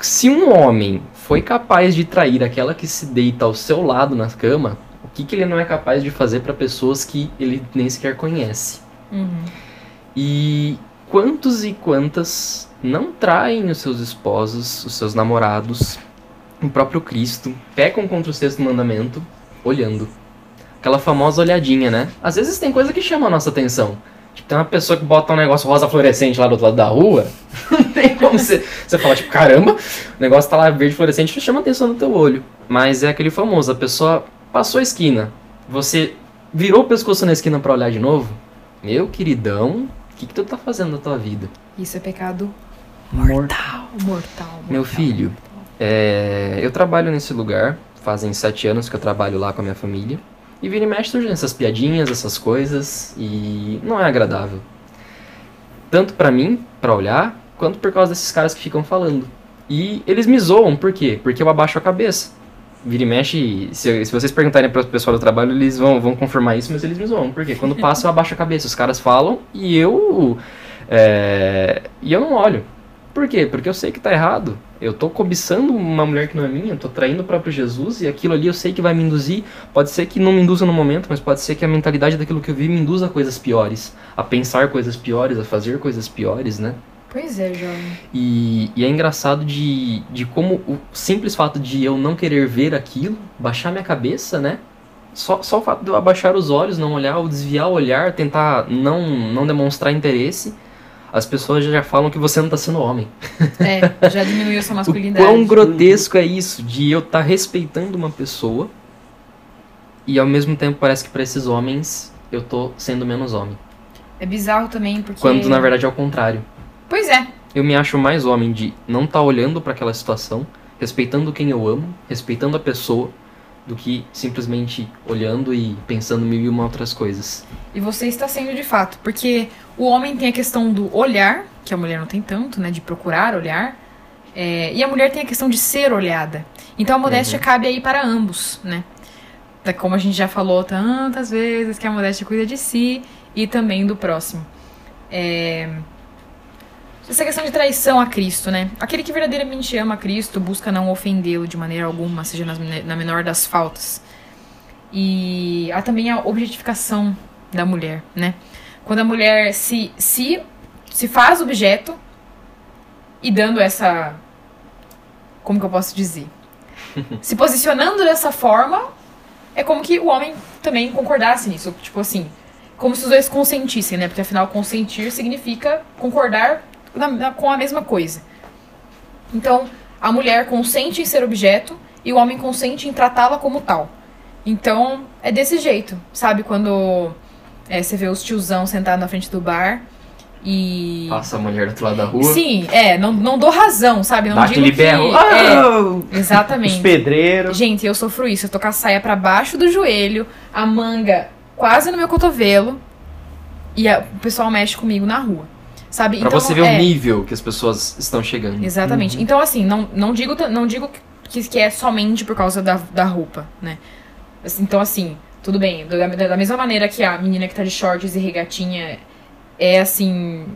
Se um homem foi capaz de trair aquela que se deita ao seu lado na cama, que, que ele não é capaz de fazer para pessoas que ele nem sequer conhece? Uhum. E quantos e quantas não traem os seus esposos, os seus namorados, o próprio Cristo, pecam contra o sexto mandamento, olhando. Aquela famosa olhadinha, né? Às vezes tem coisa que chama a nossa atenção. Tipo, tem uma pessoa que bota um negócio rosa fluorescente lá do outro lado da rua, não tem como você, você falar, tipo, caramba, o negócio tá lá verde fluorescente, chama atenção no teu olho. Mas é aquele famoso, a pessoa passou a esquina, você virou o pescoço na esquina pra olhar de novo, meu queridão, o que, que tu tá fazendo na tua vida? Isso é pecado morto. mortal. Mortal. Meu mortal. filho, é, eu trabalho nesse lugar, fazem sete anos que eu trabalho lá com a minha família. E vira e mexe surgem essas piadinhas, essas coisas, e não é agradável. Tanto pra mim, pra olhar, quanto por causa desses caras que ficam falando. E eles me zoam, por quê? Porque eu abaixo a cabeça. Vira e mexe, se, se vocês perguntarem para o pessoal do trabalho, eles vão, vão confirmar isso, mas eles me zoam. Por quê? Quando passa, eu abaixo a cabeça. Os caras falam e eu. é, e eu não olho. Por quê? Porque eu sei que tá errado. Eu tô cobiçando uma mulher que não é minha, tô traindo o próprio Jesus e aquilo ali eu sei que vai me induzir. Pode ser que não me induza no momento, mas pode ser que a mentalidade daquilo que eu vi me induza a coisas piores. A pensar coisas piores, a fazer coisas piores, né? Pois é, jovem. E, e é engraçado de, de como o simples fato de eu não querer ver aquilo, baixar minha cabeça, né? Só, só o fato de eu abaixar os olhos, não olhar, ou desviar o olhar, tentar não, não demonstrar interesse, as pessoas já falam que você não tá sendo homem. É, já diminuiu sua O masculinidade. quão grotesco é isso, de eu estar respeitando uma pessoa e ao mesmo tempo parece que para esses homens eu tô sendo menos homem. É bizarro também, porque. Quando na verdade é o contrário. Pois é. Eu me acho mais homem de não estar olhando para aquela situação, respeitando quem eu amo, respeitando a pessoa, do que simplesmente olhando e pensando mil e uma outras coisas. E você está sendo de fato, porque o homem tem a questão do olhar, que a mulher não tem tanto, né? De procurar olhar. é, e a mulher tem a questão de ser olhada. Então a modéstia cabe aí para ambos, né? Como a gente já falou tantas vezes, que a modéstia cuida de si e também do próximo. É, Essa questão de traição a Cristo, né? Aquele que verdadeiramente ama a Cristo busca não ofendê-lo de maneira alguma, seja nas- na menor das faltas. E há também a objetificação da mulher, né? Quando a mulher se, se, se faz objeto e dando essa. Como que eu posso dizer? se posicionando dessa forma, é como que o homem também concordasse nisso. Tipo assim, como se os dois consentissem, né? Porque afinal, consentir significa concordar na- na- com a mesma coisa. Então, a mulher consente em ser objeto e o homem consente em tratá-la como tal. Então, é desse jeito, sabe? Quando é, você vê os tiozão sentado na frente do bar e. Passa a mulher do outro lado da rua. Sim, é, não, não dou razão, sabe? Não Dá digo aquele que. berro. É, Ah, os exatamente. pedreiros. Gente, eu sofro isso. Eu tô com a saia pra baixo do joelho, a manga quase no meu cotovelo e a- o pessoal mexe comigo na rua. Sabe? Pra você ver é, o nível que as pessoas estão chegando. Exatamente. Então, assim, não, não digo, não digo que, que é somente por causa da, da roupa, né? Então, assim, tudo bem. Da, da mesma maneira que a menina que tá de shorts e regatinha é assim.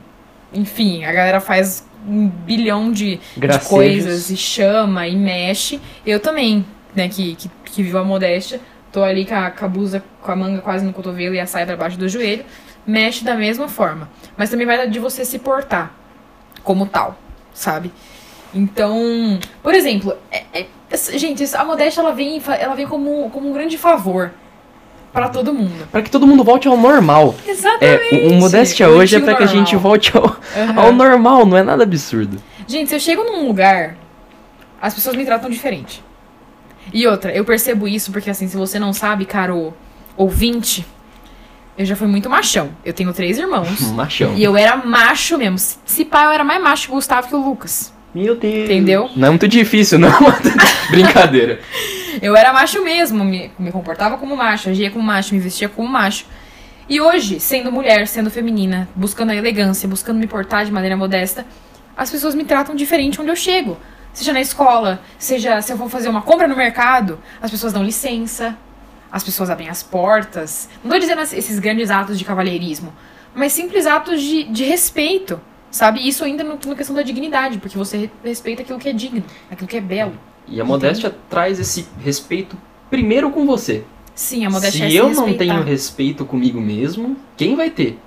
Enfim, a galera faz um bilhão de, de coisas e chama e mexe. Eu também, né, que, que, que vivo a modéstia, tô ali com a, com a blusa, com a manga quase no cotovelo e a saia pra baixo do joelho. Mexe da mesma forma. Mas também vai de você se portar como tal, sabe? Então, por exemplo, é- é- gente, a modéstia ela vem, ela vem como, como um grande favor pra todo mundo. Pra que todo mundo volte ao normal. É, Exatamente. o, o modéstia O hoje é pra que a gente volte ao, Aham. ao normal, não é nada absurdo. Gente, se eu chego num lugar, as pessoas me tratam diferente. E outra, eu percebo isso porque, assim, se você não sabe, caro ouvinte, eu já fui muito machão. Eu tenho três irmãos. Machão. e eu era macho mesmo. Se- Se pá, eu era mais macho que o Gustavo que o Lucas. Meu Deus. Entendeu? Não é muito difícil, não. Brincadeira. Eu era macho mesmo, me, me comportava como macho, agia como macho, me vestia como macho. E hoje, sendo mulher, sendo feminina, buscando a elegância, buscando me portar de maneira modesta, as pessoas me tratam diferente onde eu chego. Seja na escola, seja se eu vou fazer uma compra no mercado, as pessoas dão licença, as pessoas abrem as portas. Não tô dizendo esses grandes atos de cavalheirismo, mas simples atos de, de respeito, sabe? Isso ainda no, na questão da dignidade, porque você re- respeita aquilo que é digno, aquilo que é belo. E a modéstia traz esse respeito primeiro com você. Sim, a modéstia é Se se eu não tenho respeito comigo mesmo, quem vai ter?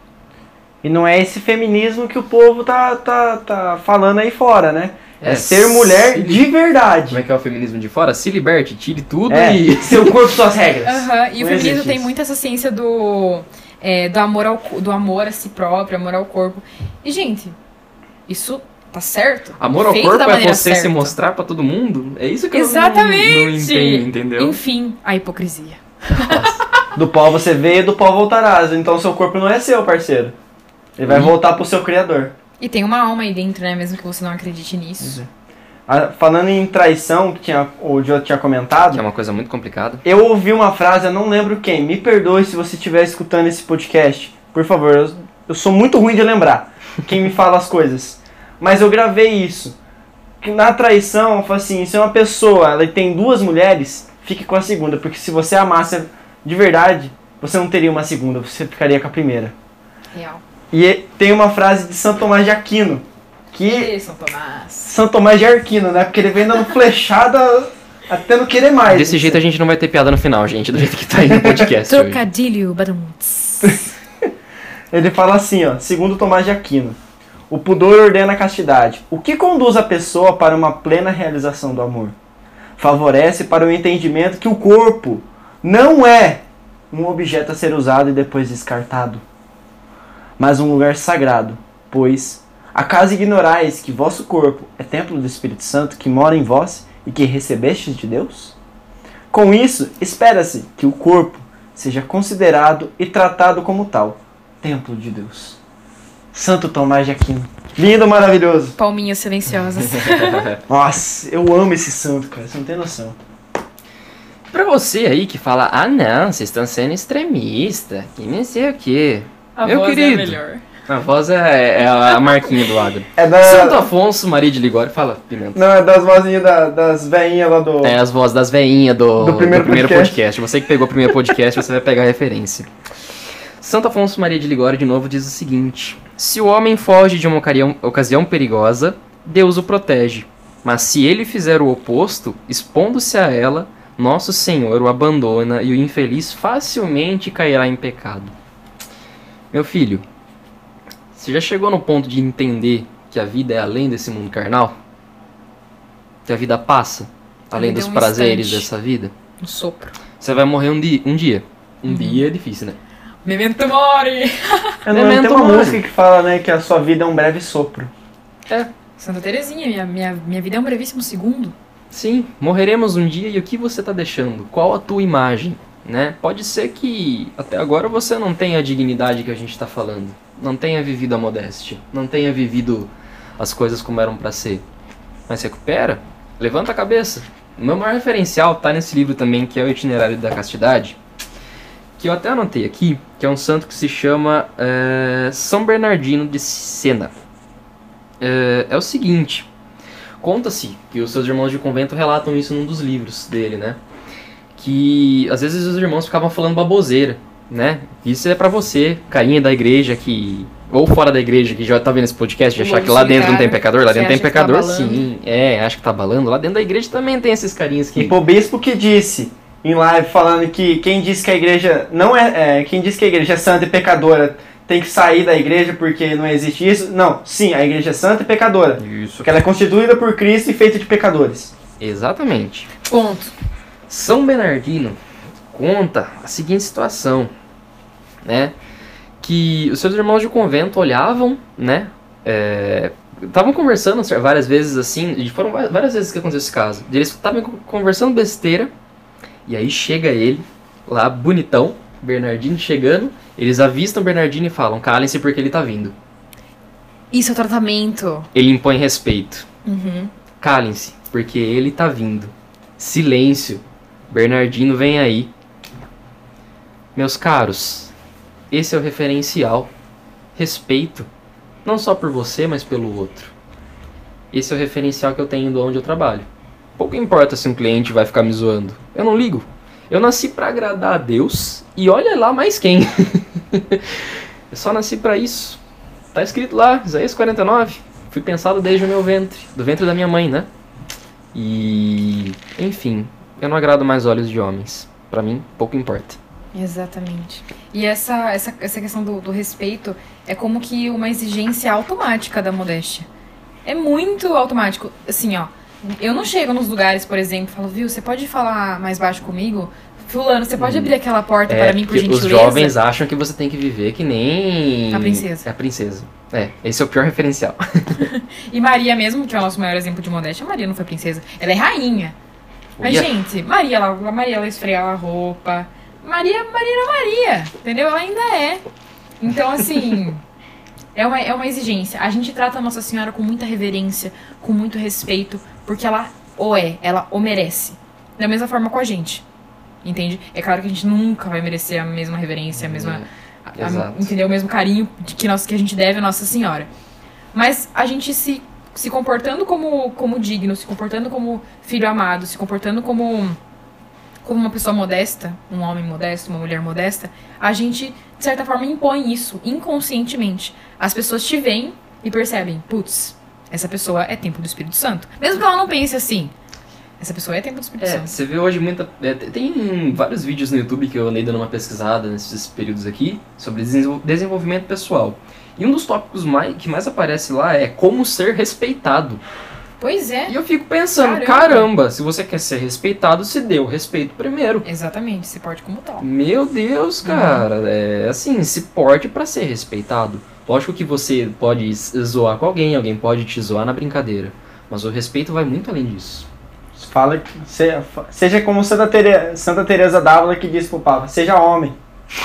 E não é esse feminismo que o povo tá, tá, tá falando aí fora, né? É, É, ser mulher se- de Como verdade. é que é o feminismo de fora? Se liberte, tire tudo É, e. seu corpo, suas regras. Aham, E o Não feminismo existe tem isso. muito essa ciência do, é, do, amor ao, do amor a si próprio, amor ao corpo. E, gente, isso tá certo? Amor ao Feito corpo é você se certa. mostrar pra todo mundo? É isso que eu não- Exatamente! não, entendo, entendeu? Enfim, a hipocrisia. Do pó você veio, do pó voltarás. Então seu corpo não é seu, parceiro. Ele vai Hum. voltar pro seu criador. E tem uma alma aí dentro, né? Mesmo que você não acredite nisso. Ah, Falando em traição, que tinha, o Joe tinha comentado, Que é uma coisa muito complicada. eu ouvi uma frase, eu não lembro quem. Me perdoe se você estiver escutando esse podcast. Por favor, eu, eu sou muito ruim de lembrar quem me fala as coisas. Mas eu gravei isso. Que na traição, eu falo assim, se uma pessoa ela tem duas mulheres, fique com a segunda. Porque se você amasse de verdade, você não teria uma segunda, você ficaria com a primeira. Real. E tem uma frase de Santo Tomás de Aquino. Que E São Tomás. São Tomás de Arquino, né? Porque ele vem dando flechada até não querer mais. Desse jeito a gente não vai ter piada no final, gente, do jeito que tá aí no podcast. Trocadilho, badumts. Ele fala assim, ó, segundo Tomás de Aquino. O pudor ordena a castidade. O que conduz a pessoa para uma plena realização do amor? Favorece para o entendimento que o corpo não é um objeto a ser usado e depois descartado, mas um lugar sagrado, pois acaso ignorais que vosso corpo é templo do Espírito Santo que mora em vós e que recebestes de Deus? Com isso, espera-se que o corpo seja considerado e tratado como tal, templo de Deus. Santo Tomás de Aquino. Lindo, maravilhoso. Pra você aí que fala, ah não, vocês estão sendo extremista, que nem sei o quê. A Meu voz querido. é a melhor. A voz é, é a marquinha do agro. É da. Santo Afonso, Maria de Ligório, fala, Pimenta. Não, é das vozinhas da- das veinhas lá do. É as vozes das veinhas do, Do primeiro podcast. Você que pegou o primeiro podcast, você vai pegar a referência. Santo Afonso Maria de Ligório, de novo, diz o seguinte: Se o homem foge de uma ocasião perigosa, Deus o protege. Mas se ele fizer o oposto, expondo-se a ela, nosso Senhor o abandona e o infeliz facilmente cairá em pecado. Meu filho, você já chegou no ponto de entender que a vida é além desse mundo carnal? Que a vida passa, além vida é dos um prazeres instante. dessa vida? Um sopro. Você vai morrer um dia. Um dia, um Uhum. dia é difícil, né? Memento mori! Não Memento tem uma mori. música que fala, né, que a sua vida é um breve sopro. Santa Terezinha, minha, minha, minha vida é um brevíssimo segundo. Sim, morreremos um dia e o que você está deixando? Qual a tua imagem? Né? Pode ser que até agora você não tenha a dignidade que a gente está falando, não tenha vivido a modéstia, não tenha vivido as coisas como eram para ser. Mas recupera, levanta a cabeça. O meu maior referencial tá nesse livro também, que é o Itinerário da Castidade, que eu até anotei aqui, que é um santo que se chama eh, São Bernardino de Sena. Eh, é o seguinte, Conta-se que os seus irmãos de convento relatam isso num dos livros dele, né? Que às vezes os irmãos ficavam falando baboseira, né? Isso é pra você, carinha da igreja que. Ou fora da igreja, que já tá vendo esse podcast, de achar que lá dentro não tem solitário, pecador, lá dentro tem tá pecador abalando. sim. É, acho que tá balando. Lá dentro da igreja também tem esses carinhas que. E o bispo que disse em live falando que quem disse que a igreja não é, é, quem disse que a igreja é santa e pecadora tem que sair da igreja porque não existe isso. Não, sim, a igreja é santa e pecadora, Isso. porque ela é constituída por Cristo e feita de pecadores. Exatamente. Ponto. São Bernardino conta a seguinte situação, né? Que os seus irmãos de convento olhavam, né? Estavam conversando várias vezes assim, e foram várias vezes que aconteceu esse caso. Eles estavam co- conversando besteira, e aí chega ele, lá bonitão, Bernardino chegando, eles avistam Bernardino e falam: calem-se porque ele tá vindo. Isso é tratamento. Ele impõe respeito. Uhum. Calem-se, porque ele tá vindo. Silêncio. Bernardino vem aí. Meus caros, esse é o referencial. Respeito. Não só por você, mas pelo outro. Esse é o referencial que eu tenho do onde eu trabalho. Pouco importa se um cliente vai ficar me zoando. Eu não ligo. Eu nasci pra agradar a Deus e olha lá mais quem. eu só nasci pra isso. Tá escrito lá, Isaías 49. Fui pensado desde o meu ventre, do ventre da minha mãe, né? E, enfim, eu não agrado mais olhos de homens. Pra mim, pouco importa. Exatamente. E essa, essa, essa questão do, do respeito é como que uma exigência automática da modéstia. É muito automático. Assim, ó. Eu não chego nos lugares, por exemplo, e falo, viu, você pode falar mais baixo comigo? Fulano, você pode abrir aquela porta para mim, por porque os gentileza? jovens acham que você tem que viver que nem A princesa. A princesa. É, esse é o pior referencial. E Maria mesmo, que é o nosso maior exemplo de modéstia, Maria não foi princesa. Ela é rainha. Mas, Olha, gente, Maria, ela, a Maria, ela esfregava a roupa. Maria, Maria era Maria, entendeu? Ela ainda é. Então, assim, é uma, é uma exigência. A gente trata a Nossa Senhora com muita reverência, com muito respeito, porque ela o é, ela o merece. Da mesma forma com a gente. Entende? É claro que a gente nunca vai merecer a mesma reverência, a mesma. a- a- Exato. entendeu? O mesmo carinho que, nós, que a gente deve à Nossa Senhora. Mas a gente se, se comportando como, como digno, se comportando como filho amado, se comportando como, como uma pessoa modesta, um homem modesto, uma mulher modesta, a gente, de certa forma, impõe isso inconscientemente. As pessoas te veem e percebem, putz, essa pessoa é templo do Espírito Santo. Mesmo que ela não pense assim, essa pessoa é templo do Espírito É, você vê hoje muita. é, tem- vários vídeos no YouTube que eu andei dando uma pesquisada nesses períodos aqui sobre desenvol- desenvolvimento pessoal. E um dos tópicos mais, que mais aparece lá é como ser respeitado. Pois é. E eu fico pensando, Caramba. caramba, se você quer ser respeitado, se dê o respeito primeiro. Exatamente, se porte como tal. Meu Deus, cara, é assim, se porte pra ser respeitado. Lógico que você pode zoar com alguém, alguém pode te zoar na brincadeira, mas o respeito vai muito além disso. Fala que se- seja como Santa, Tere, Santa Teresa d'Ávila que diz pro Papa, seja homem,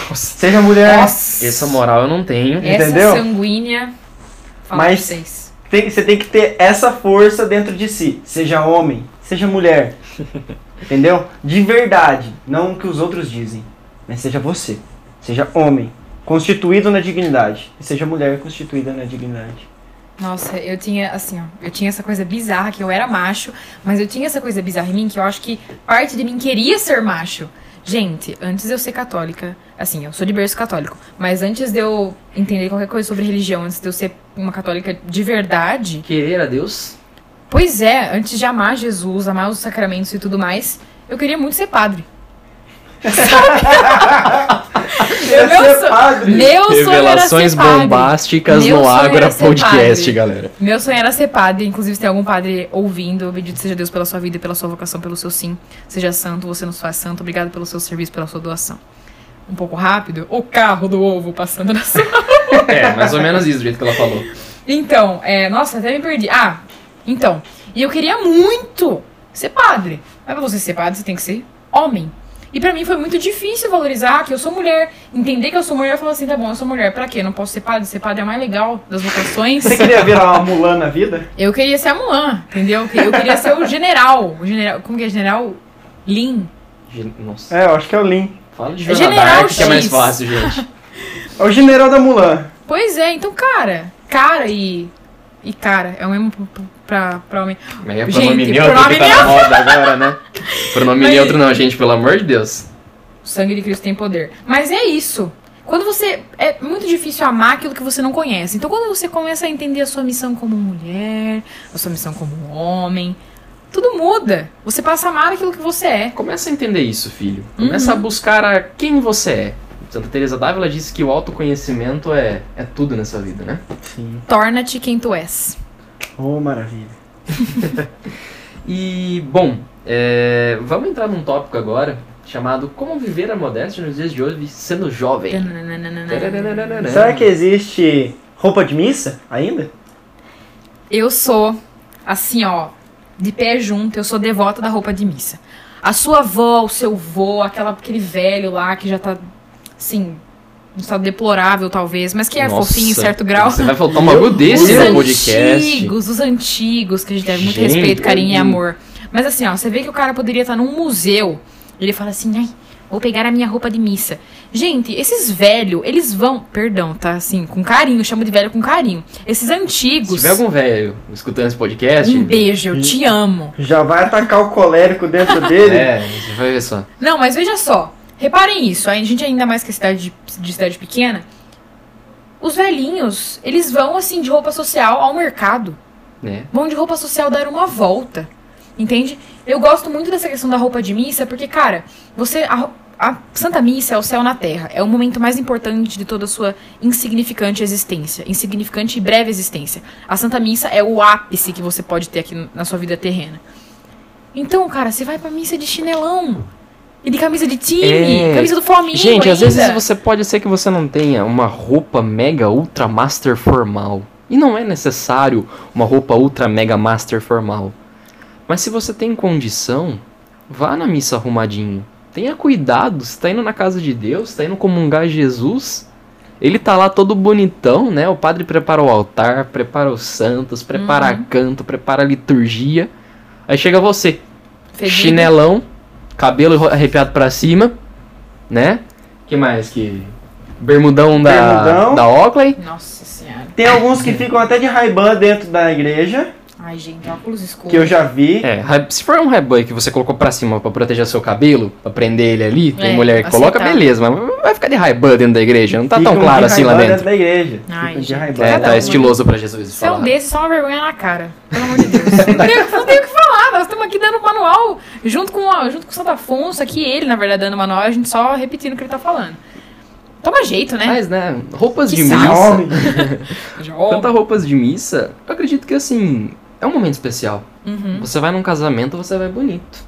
Nossa, seja mulher. Nossa! essa moral eu não tenho. Essa Entendeu? sanguínea. Fala Mas- vocês. Tem- você tem que ter essa força dentro de si. Seja homem, seja mulher. Entendeu? De verdade, não o que os outros dizem. Mas seja você. Seja homem, constituído na dignidade. E seja mulher constituída na dignidade. Nossa, eu tinha, assim, ó, eu tinha essa coisa bizarra que eu era macho, mas eu tinha essa coisa bizarra em mim que eu acho que parte de mim queria ser macho. Gente, antes de eu ser católica, assim, eu sou de berço católico, mas antes de eu entender qualquer coisa sobre religião, antes de eu ser uma católica de verdade, Querer a Deus. pois é, antes de amar Jesus, amar os sacramentos e tudo mais, eu queria muito ser padre. Ia meu sonho- padre. Meu sonho era Revelações ser padre. bombásticas Meu no Ágora ser Podcast, padre. galera. Meu sonho era ser padre, inclusive se tem algum padre ouvindo, bendito seja Deus pela sua vida, pela sua vocação, pelo seu sim. Seja santo, você nos faz santo. Obrigado pelo seu serviço, pela sua doação. Um pouco rápido, o carro do ovo passando na sua. É, mais ou menos isso, do jeito que ela falou. Então, é, nossa, até me perdi. Ah, então, e eu queria muito ser padre. Mas pra você ser padre, você tem que ser homem. E pra mim foi muito difícil valorizar que eu sou mulher. Entender que eu sou mulher e falar assim, tá bom, eu sou mulher. Pra quê? Não posso ser padre? Ser padre é o mais legal das vocações. Você queria virar uma Mulan na vida? Eu queria ser a Mulan, entendeu? Eu queria ser o general. O general. Como que é general? Lin. Nossa. É, eu acho que é o Lin. Fala de É Joana General Dark, que é mais X. fácil, gente. É o general da Mulan. Pois é, então, cara. Cara e. E cara, é o mesmo pra, pra homem. Mas é Gente, pronome neutro pronome que tá na moda agora, né? Pronome Mas- neutro não, gente, pelo amor de Deus. O sangue de Cristo tem poder. Mas é isso. Quando você. É muito difícil amar aquilo que você não conhece. Então, quando você começa a entender a sua missão como mulher, a sua missão como homem, tudo muda. Você passa a amar aquilo que você é. Começa a entender isso, filho. Começa a buscar a quem você é. Santa Teresa d'Ávila disse que o autoconhecimento é, é tudo nessa vida, né? Sim. Torna-te quem tu és. Oh, maravilha. E, bom, é, vamos entrar num tópico agora chamado Como Viver a Modéstia nos Dias de Hoje Sendo Jovem. Será que existe roupa de missa ainda? Eu sou, assim, ó, de pé junto, eu sou devota da roupa de missa. A sua avó, o seu vô, aquela, aquele velho lá que já tá, assim, um estado deplorável, talvez, mas que é Nossa, fofinho em certo grau. Você vai faltar um bagulho desse Os no podcast. antigos, os antigos, que a gente deve muito Gente, respeito, carinho e amor. Mas assim, ó, você vê que o cara poderia estar num museu. Ele fala assim, ai, vou pegar a minha roupa de missa. Gente, esses velhos, eles vão. Perdão, tá? Assim, com carinho, chamo de velho com carinho. Esses Se antigos. tiver algum velho escutando esse podcast, Um beijo, eu te amo. Já vai atacar o colérico dentro dele? é, você vai ver só. Não, mas veja só. Reparem isso. A gente ainda mais que cidade de, de cidade pequena. Os velhinhos, eles vão assim de roupa social ao mercado. Né? Vão de roupa social dar uma volta. Entende? Eu gosto muito dessa questão da roupa de missa, porque, cara, você. A, a Santa Missa é o céu na terra. É o momento mais importante de toda a sua insignificante existência. Insignificante e breve existência. A Santa Missa é o ápice que você pode ter aqui na sua vida terrena. Então, cara, você vai pra missa de chinelão. E de camisa de time, É. camisa do Flamengo. Gente, às ainda. vezes você pode ser que você não tenha uma roupa mega ultra master formal. E não é necessário uma roupa ultra mega master formal. Mas se você tem condição, vá na missa arrumadinho. Tenha cuidado, você tá indo na casa de Deus, tá indo comungar Jesus. Ele tá lá todo bonitão, né? O padre prepara o altar, prepara os santos, prepara Uhum. canto, prepara a liturgia. Aí chega você, Fedido. chinelão, cabelo arrepiado pra cima, né? que mais que bermudão da Bermudão. da Oakley? Nossa senhora. Tem alguns que ficam até de Ray-Ban dentro da igreja, Ai, gente, óculos escuros. que eu já vi. É, se for um rebanho que você colocou pra cima pra proteger seu cabelo, pra prender ele ali, tem É, mulher que coloca, aceitável. beleza, mas vai ficar de Ray-Ban dentro da igreja, não tá tão Ficam claro de assim lá Ray-Ban dentro. da igreja. Ai, Ficam de gente. Ray-Ban. É, tá um. estiloso pra Jesus Se é um falar. desses, só uma vergonha na cara. Pelo amor de Deus. não, tem, o que falar. Nós estamos aqui dando manual junto com, junto com o Santo Afonso, aqui ele, na verdade, dando manual, a gente só repetindo o que ele tá falando. Toma jeito, né? Mas, né, roupas Que de missa, Homem. quanto a roupas de missa, eu acredito que assim, é um momento especial. Uhum. Você vai num casamento, você vai bonito,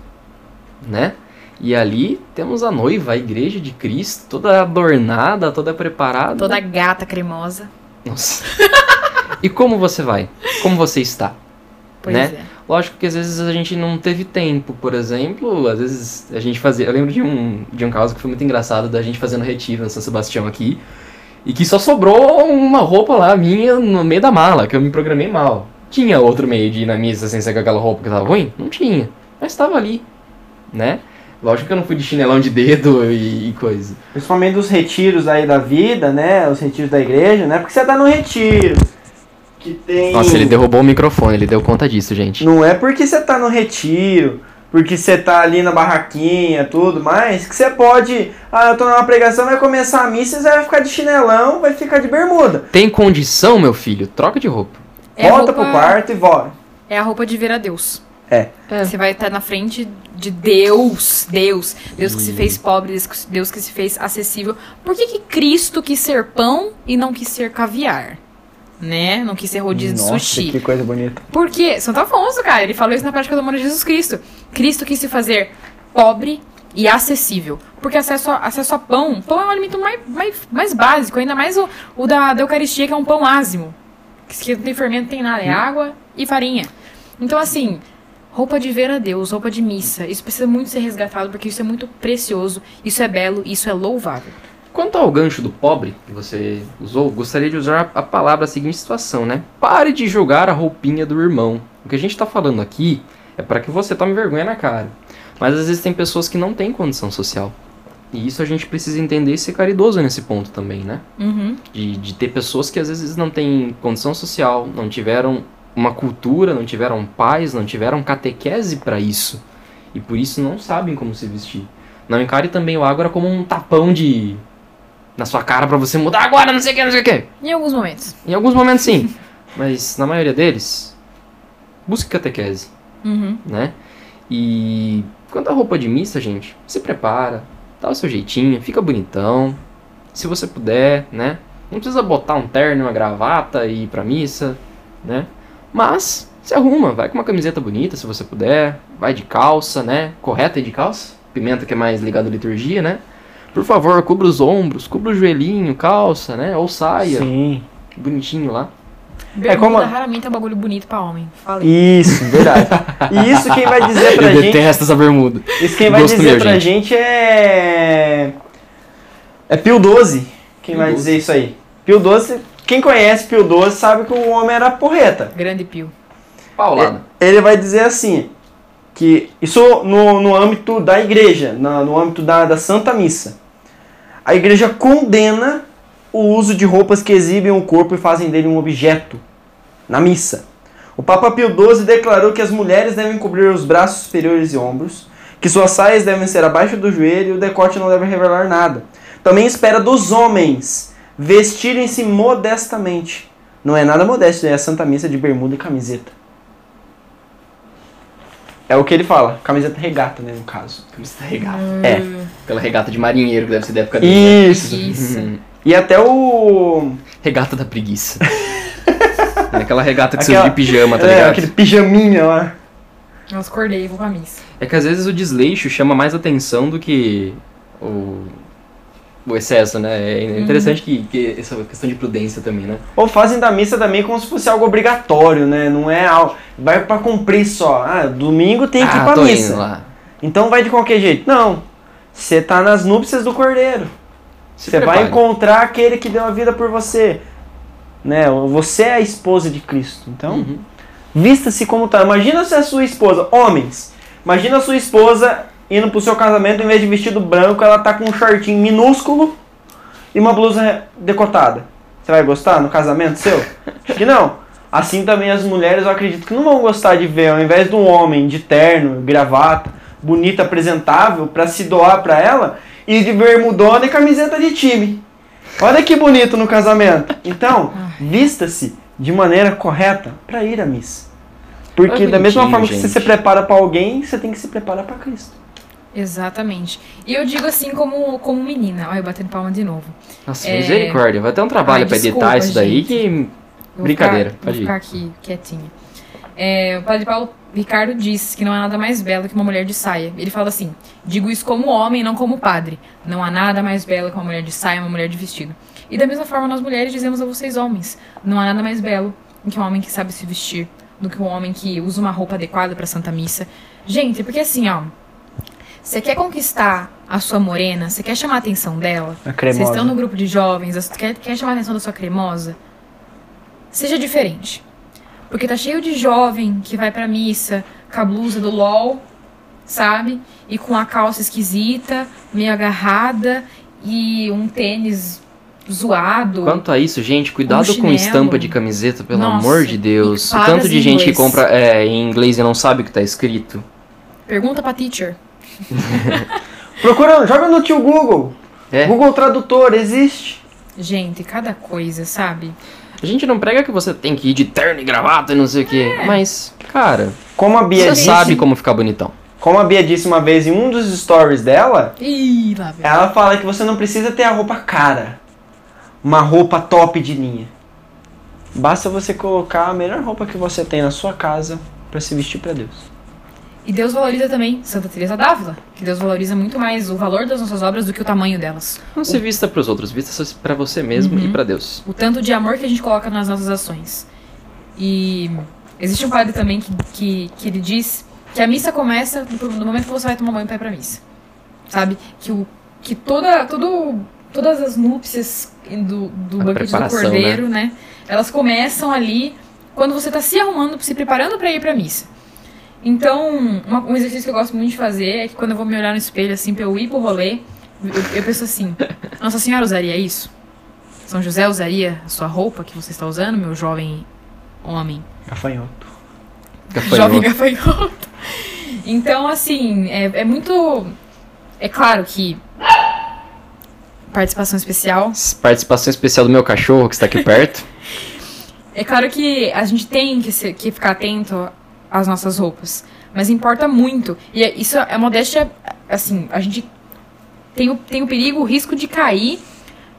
né? E ali temos a noiva, a igreja de Cristo, toda adornada, toda preparada. Toda gata cremosa. Nossa. e como você vai? Como você está? Pois Né? é. Lógico que às vezes a gente não teve tempo, por exemplo, às vezes a gente fazia. Eu lembro de um, de um caso que foi muito engraçado da gente fazendo retiro no São Sebastião aqui. E que só sobrou uma roupa lá minha no meio da mala, que eu me programei mal. Tinha outro meio de ir na missa sem ser com aquela roupa que tava ruim? Não tinha. Mas tava ali. né? Lógico que eu não fui de chinelão de dedo e, e coisa. Principalmente dos retiros aí da vida, né? Os retiros da igreja, né? Porque você tá no retiro. Que tem. Nossa, ele derrubou o microfone, ele deu conta disso, gente. Não é porque você tá no retiro, porque você tá ali na barraquinha, tudo mais, que você pode. Ah, eu tô numa pregação, vai começar a missa, você vai ficar de chinelão, vai ficar de bermuda. Tem condição, meu filho? Troca de roupa. É Volta roupa- pro quarto e volta. É a roupa de ver a Deus. É. Você vai estar na frente de Deus, Deus, Deus que se fez pobre, Deus que- Deus que se fez acessível. Por que, que Cristo quis ser pão e não quis ser caviar? Né? Não quis ser rodízio de Nossa, sushi. que coisa bonita. Porque Santo Afonso, cara, ele falou isso na prática do amor de Jesus Cristo. Cristo quis se fazer pobre e acessível. Porque acesso a, acesso a pão, pão é um alimento mais, mais, mais básico, ainda mais o, o da, da Eucaristia, que é um pão ázimo. Que não tem fermento, não tem nada, é água e farinha. Então, assim, roupa de ver a Deus, roupa de missa, isso precisa muito ser resgatado, porque isso é muito precioso, isso é belo, isso é louvável. Quanto ao gancho do pobre que você usou, gostaria de usar a palavra a seguinte situação, né? Pare de jogar a roupinha do irmão. O que a gente tá falando aqui é para que você tome vergonha na cara. Mas às vezes tem pessoas que não têm condição social. E isso a gente precisa entender e ser caridoso nesse ponto também, né? Uhum. De, de ter pessoas que às vezes não têm condição social, não tiveram uma cultura, não tiveram pais, não tiveram catequese para isso. E por isso não sabem como se vestir. Não encare também o Ágora como um tapão de. Na sua cara pra você mudar agora, não sei o que, não sei o que. Em alguns momentos. Em alguns momentos sim, mas na maioria deles, busque catequese, Uhum. né? E quanto à roupa de missa, gente, se prepara, dá o seu jeitinho, fica bonitão. Se você puder, né? Não precisa botar um terno, uma gravata e ir pra missa, né? Mas se arruma, vai com uma camiseta bonita se você puder, vai de calça, né? Correta e de calça. Pimenta que é mais ligado à liturgia, né? Por favor, cubra os ombros, cubra o joelhinho, calça, né? Ou saia, Sim. bonitinho lá. Bermuda como- raramente é um bagulho bonito pra homem. Falei. Isso, verdade. E isso quem vai dizer pra Eu gente. detesto essa bermuda. Isso quem vai Gosto dizer meu, pra gente. gente é. É Pio 12. Quem Pio vai 12. dizer isso aí? Pio 12, quem conhece Pio 12 sabe que o homem era porreta. Grande pio. Paulada. Ele vai dizer assim: que isso no, no âmbito da igreja, na- no âmbito da, da Santa Missa. A igreja condena o uso de roupas que exibem o corpo e fazem dele um objeto na missa. O Papa Pio XII declarou que as mulheres devem cobrir os braços superiores e ombros, que suas saias devem ser abaixo do joelho e o decote não deve revelar nada. Também espera dos homens vestirem-se modestamente. Não é nada modesto, é a Santa Missa de bermuda e camiseta. É o que ele fala, camiseta regata, né, no caso. Camiseta regata. É. Aquela regata de marinheiro que deve ser da época dele. né? Isso. Isso. Uhum. E até o. Regata da preguiça. É Aquela regata que Aquela- você usa de pijama, tá é, ligado? aquele pijaminha lá. Nossa, acordei, vou pra missa. É que às vezes o desleixo chama mais atenção do que o, o excesso, né? É interessante que, que essa questão de prudência também, né? Ou fazem da missa também como se fosse algo obrigatório, né? Não é algo. Vai pra cumprir só. Ah, domingo tem que ir ah, pra tô missa. indo lá. Então vai de qualquer jeito. Não. Você tá nas núpcias do cordeiro. Você vai encontrar aquele que deu a vida por você. Né? Você é a esposa de Cristo. Então, Uhum. vista-se como tá. Imagina se a sua esposa, homens, imagina a sua esposa indo pro seu casamento, em vez de vestido branco, ela tá com um shortinho minúsculo e uma blusa decotada. Você vai gostar no casamento seu? Acho que não. Assim também as mulheres, eu acredito que não vão gostar de ver, ao invés de um homem de terno, gravata, bonito, apresentável, pra se doar pra ela, e de bermudona e camiseta de time. Olha que bonito no casamento. Então, vista-se de maneira correta pra ir à missa. Porque da mesma forma que você gente. se prepara pra alguém, você tem que se preparar pra Cristo. Exatamente. E eu digo assim como, como menina. Olha, eu batendo palma de novo. Nossa, É. misericórdia. Vai ter um trabalho Ai, pra editar isso daí gente. que. Vou Brincadeira, ficar- pode ficar aqui quietinha. É, o padre Paulo Ricardo diz que não há nada mais belo que uma mulher de saia. Ele fala assim: digo isso como homem, não como padre. Não há nada mais belo que uma mulher de saia, uma mulher de vestido. E da mesma forma, nós mulheres dizemos a vocês, homens: não há nada mais belo do que um homem que sabe se vestir, do que um homem que usa uma roupa adequada pra Santa Missa. Gente, porque assim, ó. Você quer conquistar a sua morena? Você quer chamar a atenção dela? A Vocês estão no grupo de jovens, você quer, quer chamar a atenção da sua cremosa? Seja diferente. Porque tá cheio de jovem que vai pra missa com a blusa do LOL sabe? E com a calça esquisita, meio agarrada e um tênis zoado. Quanto a isso, gente, cuidado Um com estampa de camiseta, pelo Nossa, amor de Deus. O tanto de gente que inglês. compra é, em inglês e não sabe o que tá escrito. Pergunta pra teacher. Procura, joga no tio Google. É. Google Tradutor, existe. Gente, cada coisa, sabe? A gente não prega que você tem que ir de terno e gravata e não sei o quê. Mas, cara, Como a Bia você disse, sabe como ficar bonitão. como a Bia disse uma vez em um dos stories dela, Ih, lá vem. ela fala que você não precisa ter a roupa cara. Uma roupa top de linha. Basta você colocar a melhor roupa que você tem na sua casa pra se vestir pra Deus. E Deus valoriza também Santa Teresa d'Ávila, que Deus valoriza muito mais o valor das nossas obras do que o tamanho delas. Não se vista pros outros, vista pra você mesmo Uhum. e pra Deus. O tanto de amor que a gente coloca nas nossas ações. E existe um padre também que, que, que ele diz que a missa começa no momento que você vai tomar banho pra ir pra missa. Sabe? Que, o, que toda, todo, todas as núpcias do, do A banquete do preparação, cordeiro, né? Elas começam ali quando você tá se arrumando, se preparando pra ir pra missa. Então, uma- um exercício que eu gosto muito de fazer é que quando eu vou me olhar no espelho, assim, pra eu ir pro rolê, eu, eu penso assim, Nossa Senhora usaria isso? São José usaria a sua roupa que você está usando, meu jovem homem? Gafanhoto. Jovem Gafanhoto. gafanhoto. Então, assim, é, é muito. É claro que. Participação especial. Participação especial do meu cachorro que está aqui perto. É claro que a gente tem que, se- que ficar atento às nossas roupas. Mas importa muito. E é- isso é modéstia. Assim, a gente tem o, tem o perigo, o risco de cair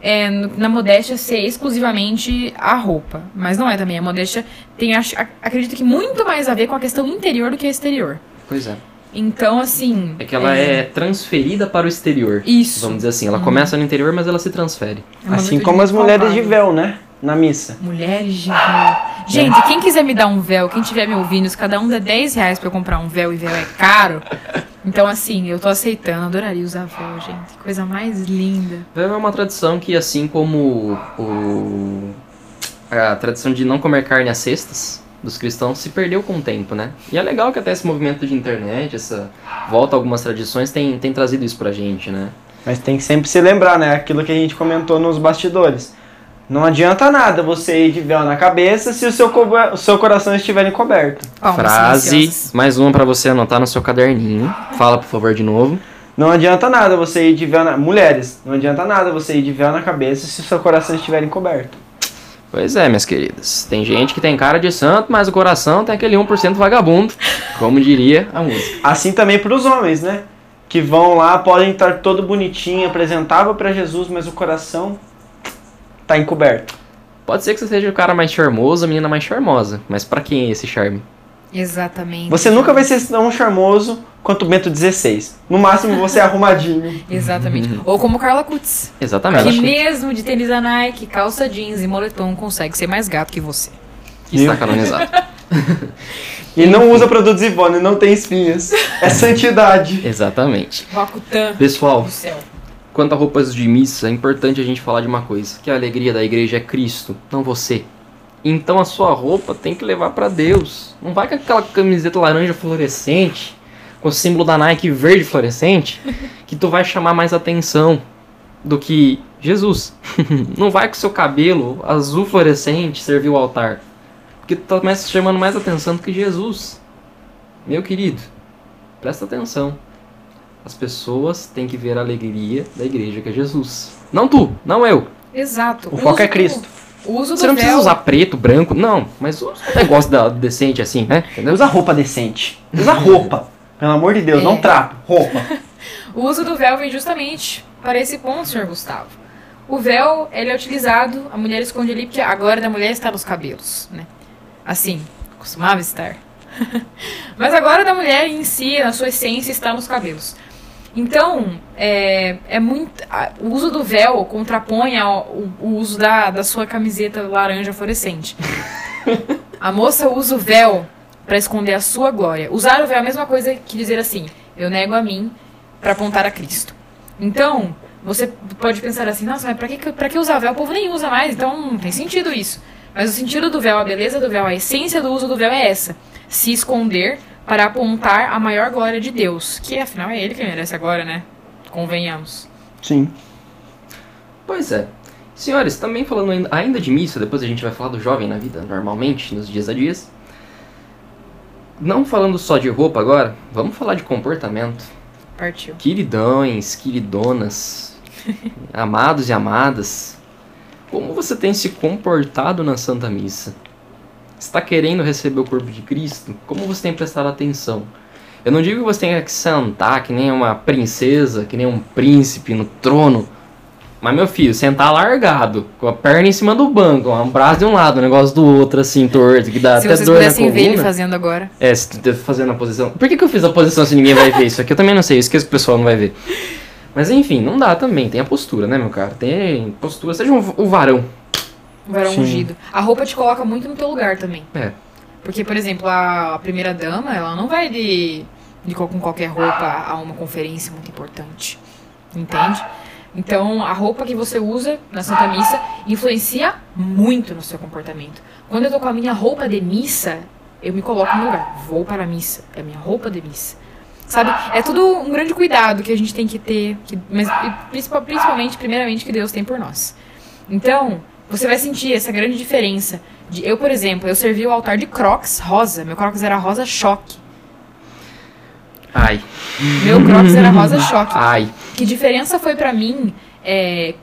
é, na modéstia ser exclusivamente a roupa. Mas não é também. A modéstia tem, acho- ac- acredito que, muito mais a ver com a questão interior do que a exterior. Pois é. Então, assim. É que ela é, transferida para o exterior. Isso. Vamos dizer assim, ela começa no interior, mas ela se transfere. É Assim como as mulheres de véu, né? Na missa. Mulheres de véu. Gente, quem quiser me dar um véu, quem tiver me ouvindo, se cada um der 10 reais pra eu comprar um véu e véu é caro. Então, assim, eu tô aceitando, adoraria usar véu, gente. Coisa mais linda. Véu é uma tradição que, assim como o, a tradição de não comer carne às cestas dos cristãos, se perdeu com o tempo, né? E é legal que até esse movimento de internet, essa volta a algumas tradições, tem, tem trazido isso pra gente, né? Mas tem que sempre se lembrar, né? Aquilo que a gente comentou nos bastidores. Não adianta nada você ir de véu na cabeça se o seu, o seu coração estiver encoberto. Palmas Frase, silenciosas. mais uma pra você anotar no seu caderninho. Fala, por favor, de novo. Não adianta nada você ir de véu na... Mulheres, não adianta nada você ir de véu na cabeça se o seu coração estiver encoberto. Pois é, minhas queridas. Tem gente que tem cara de santo, mas o coração tem aquele 1% vagabundo, como diria a música. Assim também para os homens, né? Que vão lá, podem estar todo bonitinho, apresentável para Jesus, mas o coração tá encoberto. Pode ser que você seja o cara mais charmoso, a menina mais charmosa, mas pra quem é esse charme? Exatamente. Você nunca vai ser tão charmoso quanto o Bento XVI. No máximo você é arrumadinho. Exatamente. Ou como Carla Kutz. Exatamente. Que mesmo de tênis da Nike, calça jeans e moletom consegue ser mais gato que você. Está canonizado. E não usa produtos Ivone, não tem espinhas. É santidade. Exatamente. Rokutan Pessoal, do céu. Quanto a roupas de missa, é importante a gente falar de uma coisa, que a alegria da igreja é Cristo, não você. Então a sua roupa tem que levar pra Deus. Não vai com aquela camiseta laranja fluorescente, com o símbolo da Nike verde fluorescente, que tu vai chamar mais atenção do que Jesus. Não vai com seu cabelo azul fluorescente servir o altar. Porque tu tá chamando mais atenção do que Jesus. Meu querido, presta atenção. As pessoas têm que ver a alegria da igreja que é Jesus. Não tu, não eu. Exato. O foco uso é Cristo. O uso Você do não precisa véu. usar preto, branco, não. Mas usa um negócio da, decente assim, né? Entendeu? Usa roupa decente. Usa roupa. Pelo amor de Deus, É. não trapo. Roupa. O uso do véu vem justamente para esse ponto, senhor Gustavo. O véu, ele é utilizado, a mulher esconde ali porque a glória da mulher está nos cabelos, né? Assim, costumava estar. Mas a glória da mulher em si, na sua essência, está nos cabelos. Então, é, é muito. a- o uso do véu contrapõe ao, o, o uso da, da sua camiseta laranja fluorescente. A moça usa o véu para esconder a sua glória. Usar o véu é a mesma coisa que dizer assim: eu nego a mim para apontar a Cristo. Então, você pode pensar assim: nossa, mas para que, pra que usar véu? O povo nem usa mais, então não tem sentido isso. Mas o sentido do véu, a beleza do véu, a essência do uso do véu é essa: se esconder para apontar a maior glória de Deus, que afinal é ele que merece agora, né? Convenhamos. Sim. Pois é. Senhores, também falando ainda- de missa, depois a gente vai falar do jovem na vida normalmente, nos dias a dias. Não falando só de roupa agora, vamos falar de comportamento. Partiu. Queridões, queridonas, amados e amadas, como você tem se comportado na Santa Missa? Está querendo receber o corpo de Cristo? Como você tem prestado atenção? Eu não digo que você tenha que sentar que nem uma princesa, que nem um príncipe no trono. Mas, meu filho, sentar largado, com a perna em cima do banco, um braço de um lado, um negócio do outro, assim, torto, que dá Se até dor na pudessem ver ele coluna. fazendo agora. É, se tu fazendo a posição. Por que, que eu fiz a posição se ninguém vai ver isso aqui? Eu também não sei, esqueço que o pessoal não vai ver. Mas enfim, não dá também. Tem a postura, né, meu cara? Tem postura. Seja um, o varão. Um varão Sim. ungido. A roupa te coloca muito no teu lugar também. É. Porque, por exemplo, a primeira dama, ela não vai de, de co- com qualquer roupa a uma conferência muito importante. Entende? Então, a roupa que você usa na Santa Missa influencia muito no seu comportamento. Quando eu tô com a minha roupa de missa, eu me coloco no lugar. Vou para a missa. É a minha roupa de missa. Sabe? É tudo um grande cuidado que a gente tem que ter. Que, mas principal- principalmente, primeiramente, que Deus tem por nós. Então, você vai sentir essa grande diferença. De, eu, por exemplo, eu servi o altar de Crocs rosa. Meu Crocs era rosa choque. Ai, Meu Crocs era rosa choque. ai. Que diferença foi pra mim? É,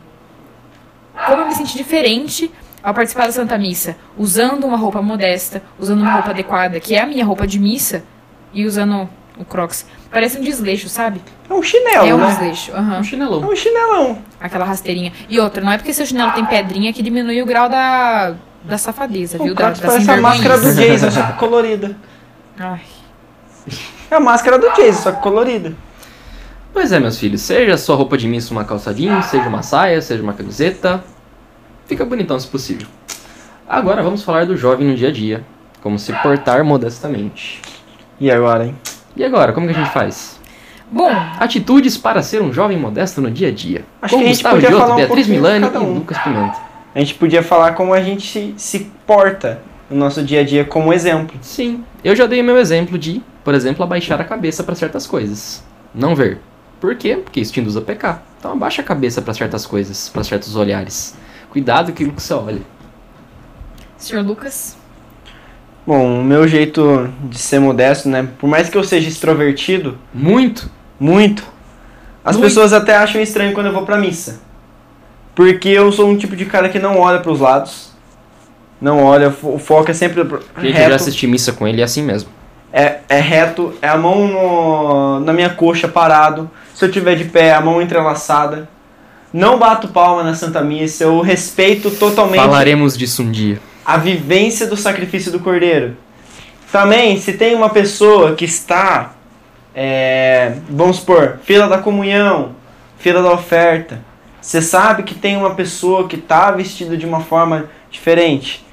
como eu me senti diferente ao participar da Santa Missa, usando uma roupa modesta, usando uma roupa adequada, que é a minha roupa de missa, e usando o Crocs. Parece um desleixo, sabe? É um chinelo, é um né? desleixo. aham. Um É chinelão. um chinelão. Aquela rasteirinha. E outra, não é porque seu chinelo tem pedrinha que diminui o grau da, da safadeza, viu? O Da, Crocs da parece a sem-vergonhice. máscara do Jason, só que colorida. Ai. É a máscara do Jason, só que colorida. Pois é, meus filhos. Seja a sua roupa de missa uma calça jeans, seja uma saia, seja uma camiseta. Fica bonitão se possível. Agora vamos falar do jovem no dia a dia. Como se portar modestamente. E agora, hein? E agora, como que a gente faz? Bom, Atitudes para ser um jovem modesto no dia a dia. Acho Com que a gente Gustavo podia Giotto, falar um Beatriz Milani um. e Lucas Pimenta. A gente podia falar como a gente se, se porta no nosso dia a dia como exemplo. Sim, eu já dei meu exemplo de, por exemplo, abaixar a cabeça para certas coisas. Não ver. Por quê? Porque isso te induz a pecar. Então abaixa a cabeça para certas coisas, para certos olhares. Cuidado com aquilo que você olha. senhor Lucas. Bom, o meu jeito de ser modesto, né? Por mais que eu seja extrovertido, Muito. muito, as Muito. pessoas até acham estranho quando eu vou pra missa. Porque eu sou um tipo de cara que não olha pros lados. Não olha, o foco é sempre Gente, eu já reto. assisti missa com ele, é assim mesmo. É, é reto, é a mão no- na minha coxa parado. Se eu tiver de pé, a mão entrelaçada. Não bato palma na Santa Missa, eu respeito totalmente Falaremos disso um dia. A vivência do sacrifício do Cordeiro. Também, se tem uma pessoa que está, é, vamos supor, fila da comunhão, fila da oferta, você sabe que tem uma pessoa que está vestida de uma forma diferente.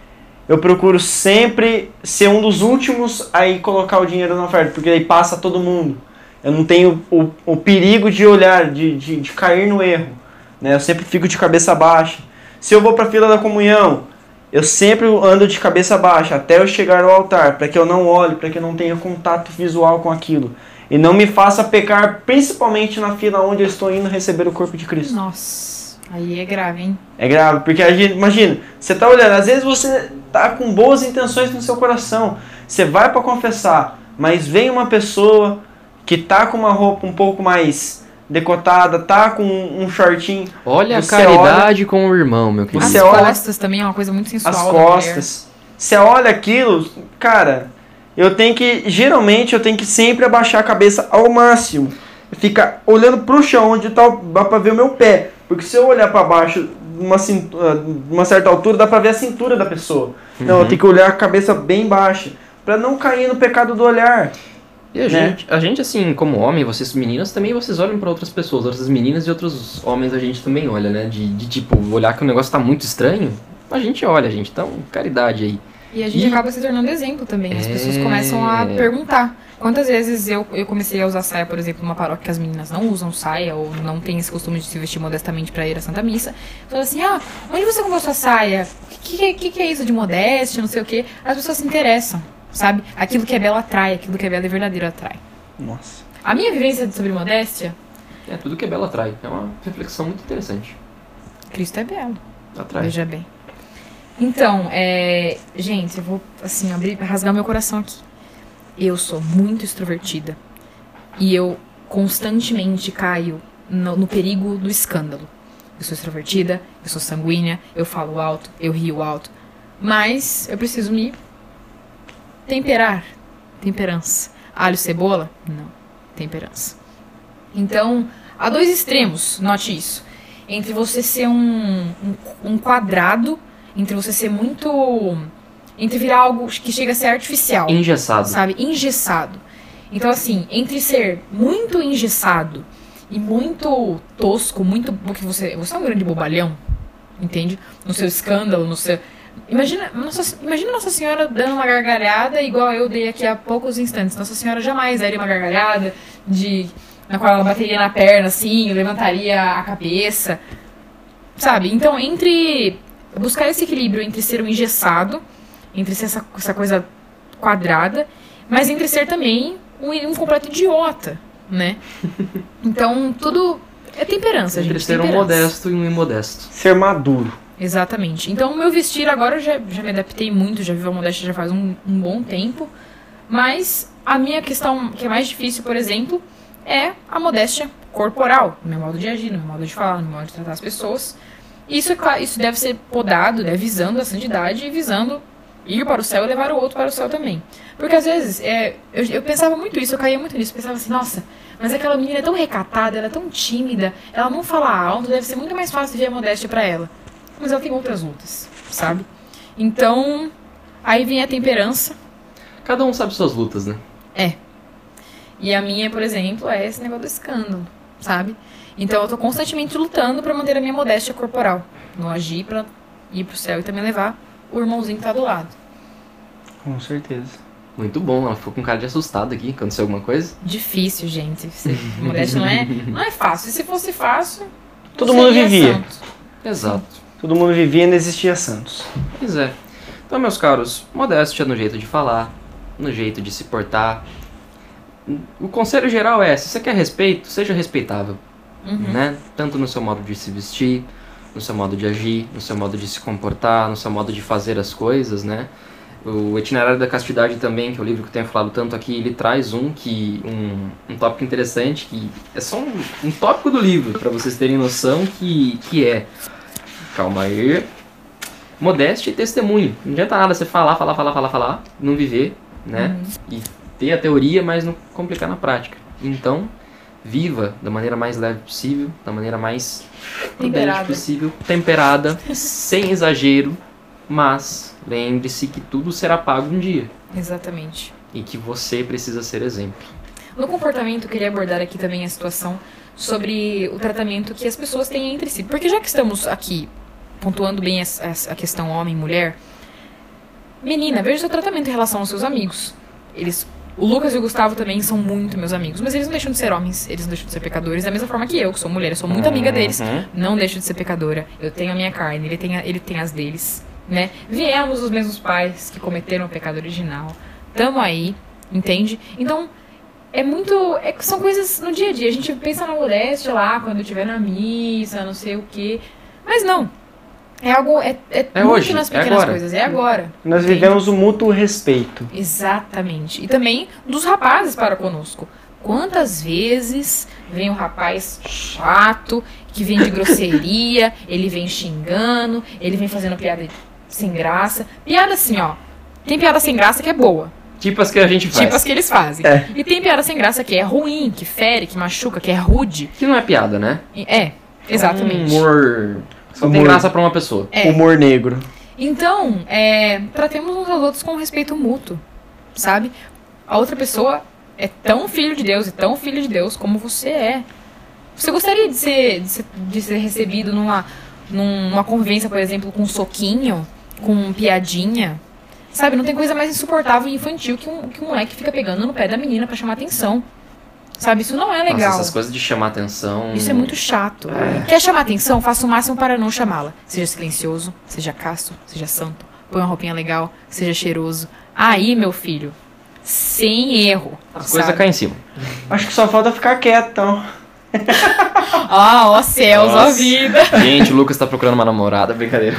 Eu procuro sempre ser um dos últimos a ir colocar o dinheiro na oferta, porque aí passa todo mundo. Eu não tenho o, o perigo de olhar, de, de, de cair no erro. Né? Eu sempre fico de cabeça baixa. Se eu vou para a fila da comunhão, eu sempre ando de cabeça baixa até eu chegar ao altar, para que eu não olhe, para que eu não tenha contato visual com aquilo. E não me faça pecar, principalmente na fila onde eu estou indo receber o corpo de Cristo. Nossa, aí é grave, hein? É grave, porque a gente, imagina, você tá olhando, às vezes você tá com boas intenções no seu coração, você vai para confessar, mas vem uma pessoa que tá com uma roupa um pouco mais decotada, tá com um shortinho, Olha Você a caridade com o irmão, meu querido. Você As olha- costas também é uma coisa muito sensual. as costas. Você olha aquilo, cara, eu tenho que, geralmente eu tenho que sempre abaixar a cabeça ao máximo. Ficar olhando pro chão onde tá, o- dá pra ver o meu pé. Porque se eu olhar pra baixo, uma, cintura, uma certa altura, dá pra ver a cintura da pessoa. Não, eu Uhum. tenho que olhar a cabeça bem baixa. Pra não cair no pecado do olhar. E a né? gente, a gente, assim, como homem, vocês meninas, também vocês olham pra outras pessoas, outras meninas e outros homens a gente também olha, né? De, de tipo, olhar que o negócio tá muito estranho, a gente olha, gente. Então, caridade aí. E a gente E- acaba se tornando exemplo também. As É. pessoas começam a perguntar. Quantas vezes eu, eu comecei a usar saia, por exemplo, numa paróquia que as meninas não usam saia ou não têm esse costume de se vestir modestamente pra ir à Santa Missa. Fala assim, ah, onde você comprou sua saia? O que, que, que, que é isso de modéstia, não sei o quê? As pessoas se interessam, sabe? Aquilo que é belo atrai, aquilo que é belo e verdadeiro atrai. Nossa. A minha vivência sobre modéstia, É, tudo que é belo atrai. É uma reflexão muito interessante. Cristo é belo. Atrai. Veja bem. Então, é, gente, eu vou assim abrir, rasgar meu coração aqui. Eu sou muito extrovertida e eu constantemente caio no, no perigo do escândalo. Eu sou extrovertida, eu sou sanguínea, eu falo alto, eu rio alto, mas eu preciso me temperar, temperança. Alho, cebola? Não, temperança. Então, há dois extremos, note isso. Entre você ser um, um, um quadrado, entre você ser muito. Entre virar algo que chega a ser artificial, Engessado. sabe? Engessado. Então, assim, entre ser muito engessado e muito tosco, muito. Porque você, você é um grande bobalhão, entende? No seu escândalo, no seu. Imagina Nossa, imagina Nossa Senhora dando uma gargalhada igual eu dei aqui há poucos instantes. Nossa Senhora jamais daria uma gargalhada de na qual ela bateria na perna assim, levantaria a cabeça. Sabe? Então, entre buscar esse equilíbrio entre ser um engessado, entre ser essa, essa coisa quadrada, mas entre ser também um, um completo idiota, né? Então, tudo é temperança, Entre gente. ser um temperança. modesto e um imodesto. Ser maduro. Exatamente. Então, o meu vestir agora eu já, já me adaptei muito, já vivo a modéstia já faz um, um bom tempo. Mas a minha questão que é mais difícil, por exemplo, é a modéstia corporal, no meu modo de agir, no meu modo de falar, no meu modo de tratar as pessoas. Isso, é claro, isso deve ser podado, né, visando a santidade e visando ir para o céu e levar o outro para o céu também. Porque às vezes, é, eu, eu pensava muito isso, eu caía muito nisso, pensava assim, nossa, mas aquela menina é tão recatada, ela é tão tímida, ela não fala alto, deve ser muito mais fácil ver a modéstia para ela. Mas ela tem outras lutas, sabe? Então, aí vem a temperança, Cada um sabe suas lutas, né? E a minha, por exemplo, é esse negócio do escândalo, sabe? Então eu tô constantemente lutando pra manter a minha modéstia corporal. No agir pra ir pro céu e também levar o irmãozinho que tá do lado. Com certeza. Muito bom, ela ficou com cara de assustada aqui. Aconteceu alguma coisa? Difícil, gente. Modéstia não é, não é fácil. E se fosse fácil. não Todo mundo vivia. santo. Exato. Todo mundo vivia e não existia Santos. Pois é. Então, meus caros, modéstia no jeito de falar, no jeito de se portar. O conselho geral é, se você quer respeito, seja respeitável, Uhum. né? Tanto no seu modo de se vestir, no seu modo de agir, no seu modo de se comportar, no seu modo de fazer as coisas, né? O Itinerário da Castidade também, que é o livro que eu tenho falado tanto aqui, ele traz um que um, um tópico interessante que é só um, um tópico do livro para vocês terem noção que que é calma aí modéstia e testemunho. Não adianta nada você falar, falar, falar, falar, falar, não viver, né? E ter a teoria, mas não complicar na prática. Então, viva da maneira mais leve possível, da maneira mais prudente Temperada. possível, temperada, sem exagero, mas lembre-se que tudo será pago um dia Exatamente. e que você precisa ser exemplo. No comportamento, eu queria abordar aqui também a situação sobre o tratamento que as pessoas têm entre si. Porque já que estamos aqui pontuando bem a questão homem e mulher, menina, veja o seu tratamento em relação aos seus amigos. Eles, o Lucas e o Gustavo também são muito meus amigos, mas eles não deixam de ser homens, eles não deixam de ser pecadores, da mesma forma que eu, que sou mulher, eu sou muito amiga deles. Uhum. Não deixo de ser pecadora. Eu tenho a minha carne, ele tem, a- ele tem as deles, né? Viemos dos mesmos pais que cometeram o pecado original. Tamo aí, entende? Então, é muito. é- são coisas no dia a dia. A gente pensa na modéstia lá, quando estiver na missa, não sei o quê. Mas não. É algo. É, é, É muito hoje, nas é pequenas agora. coisas. É agora. Nós entende? vivemos o mútuo respeito. Exatamente. E também dos rapazes para conosco. Quantas vezes vem um rapaz chato, que vem de grosseria, ele vem xingando, ele vem fazendo piada sem graça. Piada assim, ó. Tem piada sem graça que é boa. Tipo as que a gente faz. Tipo as que eles fazem. É. E tem piada sem graça que é ruim, que fere, que machuca, que é rude. Que não é piada, né? É, exatamente. Um humor. Só tem Humor. graça pra uma pessoa. É. Humor negro. Então, é, tratemos uns aos outros com respeito mútuo, sabe? A outra pessoa é tão filho de Deus e tão filho de Deus como você é. Você gostaria de ser, de ser, de ser recebido numa, num- numa convivência, por exemplo, com um soquinho, com piadinha? Sabe, não tem coisa mais insuportável e infantil que um, que um moleque fica pegando no pé da menina pra chamar atenção. Sabe, isso não é legal. Nossa, essas coisas de chamar atenção. Isso é muito chato. Quer chamar atenção? Faça o máximo para não chamá-la. Seja silencioso, seja casto, seja santo. Põe uma roupinha legal, seja cheiroso. Aí, meu filho, sem erro. As coisas sabe? caem em cima. Acho que só falta ficar quieto, então. Ah, ó céus, ó Nossa. vida. Gente, o Lucas tá procurando uma namorada, brincadeira.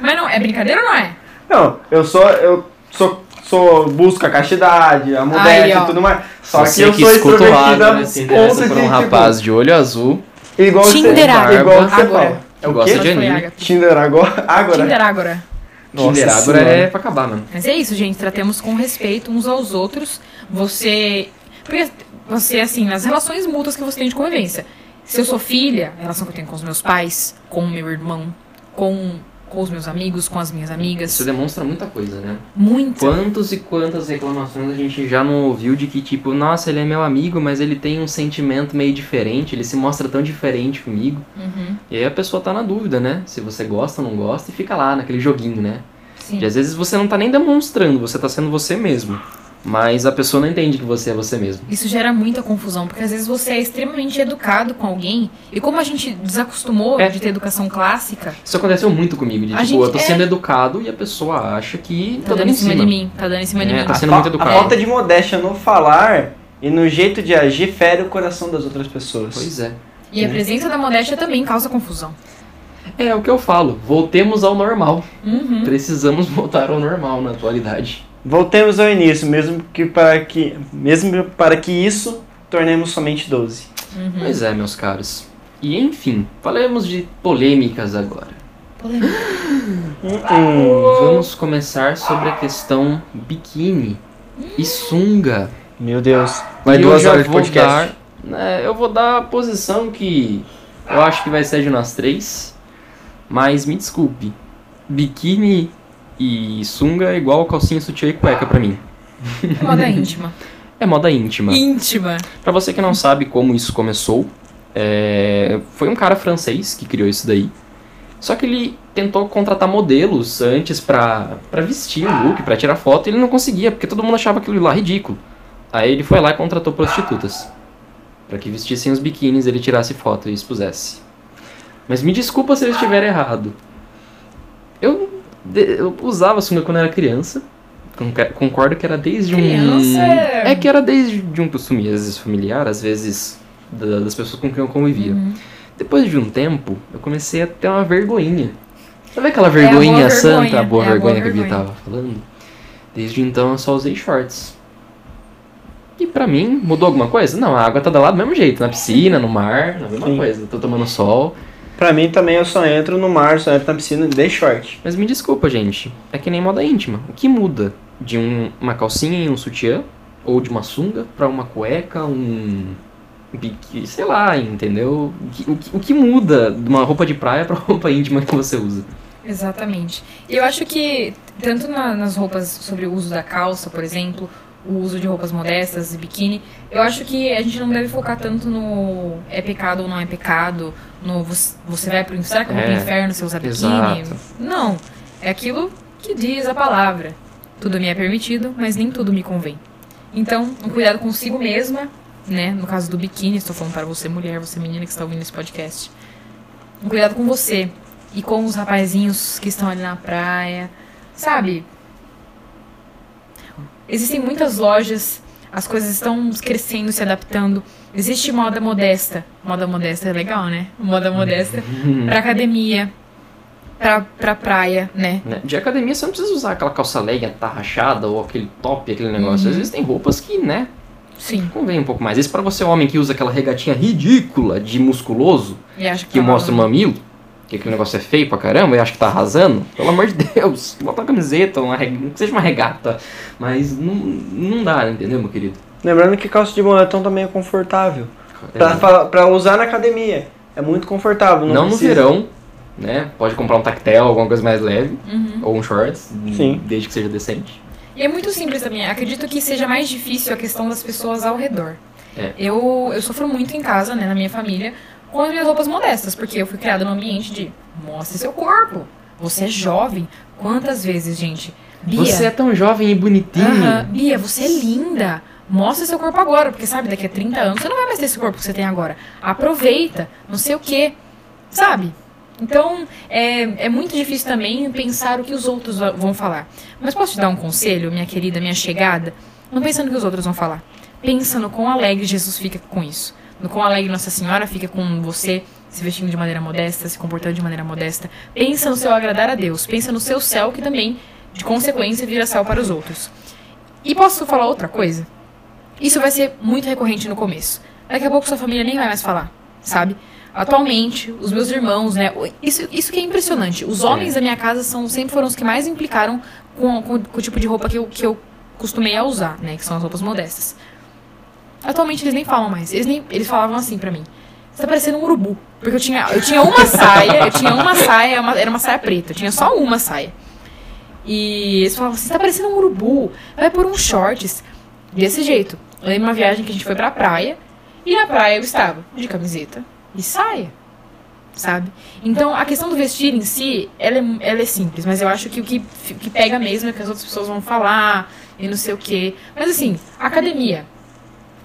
Mas não, é brincadeira ou não é? Não, eu sou. Eu sou. Sou busco a castidade, a modéstia e tudo mais. Só Você que eu que sou escuta o lado, extrovertida né, se interessa por de, um tipo, rapaz de olho azul Igual você, Tinder igual você agora. fala. É o Gosta de anime. Tinder agora? Agora. Tinder agora. Nossa Tinder agora é pra acabar, mano. Mas é isso, gente. Tratemos com respeito uns aos outros. Você. Porque você, assim, nas relações mútuas que você tem de convivência. Se eu sou filha, a relação que eu tenho com os meus pais, com o meu irmão, com, com os meus amigos, com as minhas amigas. Isso demonstra muita coisa, né? Muito. Quantos e quantas reclamações a gente já não ouviu de que, tipo, nossa, ele é meu amigo, mas ele tem um sentimento meio diferente, ele se mostra tão diferente comigo. Uhum, E aí a pessoa tá na dúvida, né? Se você gosta ou não gosta, e fica lá naquele joguinho, né? sim. E às vezes você não tá nem demonstrando, você tá sendo você mesmo. Mas a pessoa não entende que você é você mesmo. Isso gera muita confusão, porque às vezes você é extremamente educado com alguém, e como a gente desacostumou É. de ter educação clássica, Isso aconteceu muito comigo, de A tipo, eu tô é- sendo educado e a pessoa acha que tá dando em cima de mim, tá dando em cima de É, mim. tá A, sendo muito educado. a falta de modéstia no falar e no jeito de agir fere o coração das outras pessoas. Pois é. E a presença da modéstia também causa confusão. É o que eu falo, voltemos ao normal. Uhum. Precisamos voltar ao normal na atualidade. Voltemos ao início, mesmo que para que, mesmo para que isso tornemos somente 12. Uhum. Pois é, meus caros. E enfim, falemos de polêmicas agora. Polêmica. Hum, Vamos começar sobre a questão biquíni e sunga. meu Deus. Vai E eu duas já horas de vou podcast. dar, né, eu vou dar a posição que eu acho que vai ser de nós três. Mas me desculpe. Biquíni e sunga é igual calcinha, sutiã e cueca pra mim. Moda íntima. É moda íntima. Íntima. Pra você que não sabe como isso começou, é, foi um cara francês que criou isso daí. Só que ele tentou contratar modelos antes pra, pra vestir o look, pra tirar foto, e ele não conseguia, porque todo mundo achava aquilo lá ridículo. Aí ele foi lá e contratou prostitutas. Pra que vestissem os biquínis, ele tirasse foto e expusesse. Mas me desculpa se eu estiver errado. Eu, eu usava sunga quando era criança. Concordo que era desde um. Criança é- É que era desde de um costume, às vezes familiar, às vezes da- das pessoas com quem eu convivia. Uhum. Depois de um tempo, eu comecei a ter uma vergonhinha. Sabe aquela vergonhinha boa santa, vergonha, a boa é a vergonha boa que a Bia vergonha. tava falando? Desde então eu só usei shorts. E pra mim, mudou alguma coisa? Não, a água tá do lado do mesmo jeito, na piscina, no mar, na mesma Sim. coisa. Tô tomando sol. Pra mim também eu só entro no mar, só entro na piscina de short. Mas me desculpa, gente. É que nem moda íntima. O que muda de um- uma calcinha e um sutiã? Ou de uma sunga pra uma cueca, um. biqui- sei lá, entendeu? O que, o que- o que muda de uma roupa de praia pra roupa íntima que você usa? Exatamente. Eu acho que, tanto na- nas roupas sobre o uso da calça, por exemplo, o uso de roupas modestas e biquíni, eu acho que a gente não deve focar tanto no é pecado ou não é pecado, no você, vai pro inferno, será que eu vou pro É, inferno se eu usar biquíni? Não. É aquilo que diz a palavra. Tudo me é permitido, mas nem tudo me convém. Então, um cuidado consigo mesma, né? No caso do biquíni, estou falando para você, mulher, você menina que está ouvindo esse podcast. Um cuidado com você e com os rapazinhos que estão ali na praia. Sabe? Existem muitas lojas, as coisas estão crescendo, se adaptando. Existe moda modesta. Moda modesta é legal, né? Moda modesta pra academia, pra, pra praia, né? Né? De academia você não precisa usar aquela calça leia tarrachada ou aquele top, aquele negócio. Uhum. Às vezes tem roupas que, né, Sim. convém um pouco mais. Isso pra você homem que usa aquela regatinha ridícula de musculoso, E acho que, que tá mostra o rolando. mamilo, que aquele negócio é feio pra caramba e acha que tá arrasando. Pelo amor de Deus, bota uma camiseta, uma reg... que seja uma regata. Mas não, não dá, entendeu, meu querido? Lembrando que calça de moletom também é confortável. Pra, fa- pra usar na academia. É muito confortável. Não, Não no verão, né? Pode comprar um tactel, alguma coisa mais leve, Uhum. ou um shorts, Sim. desde que seja decente. E é muito simples também. Acredito que seja mais difícil a questão das pessoas ao redor. É. Eu, eu sofro muito em casa, né, na minha família, com as minhas roupas modestas, porque eu fui criada num ambiente de mostre seu corpo. Você é jovem. Quantas vezes, gente? Bia, Você é tão jovem e bonitinho. Aham. Bia, você é linda. Mostra seu corpo agora, porque sabe, daqui a 30 anos você não vai mais ter esse corpo que você tem agora. Aproveita, não sei o quê. Sabe? Então, é, é muito difícil também pensar o que os outros vão falar. Mas posso te dar um conselho, minha querida, minha chegada? Não pensa no que os outros vão falar. Pensa no quão alegre Jesus fica com isso. No quão alegre Nossa Senhora fica com você se vestindo de maneira modesta, se comportando de maneira modesta. Pensa no seu agradar a Deus. Pensa no seu céu, que também, de consequência, vira céu para os outros. E posso falar outra coisa? Isso vai ser muito recorrente no começo. Daqui a pouco sua família nem vai mais falar, sabe? Atualmente, os meus irmãos, né? Isso, isso que é impressionante. Os homens da minha casa são, sempre foram os que mais implicaram com, com, com o tipo de roupa que eu, que eu costumei a usar, né? Que são as roupas modestas. Atualmente eles nem falam mais. Eles, nem, eles falavam assim pra mim. Você tá parecendo um urubu. Porque eu tinha, eu tinha uma saia, eu tinha uma saia, uma- era uma saia preta. Eu tinha só uma saia. E eles falavam assim, você tá parecendo um urubu. Vai por uns shorts. Desse jeito. Eu lembro uma viagem que a gente foi pra praia. E na praia eu estava de camiseta e saia. Sabe? Então a questão do vestir em si, ela é, ela é simples. Mas eu acho que o que, que pega mesmo é que as outras pessoas vão falar e não sei o quê. Mas assim, academia.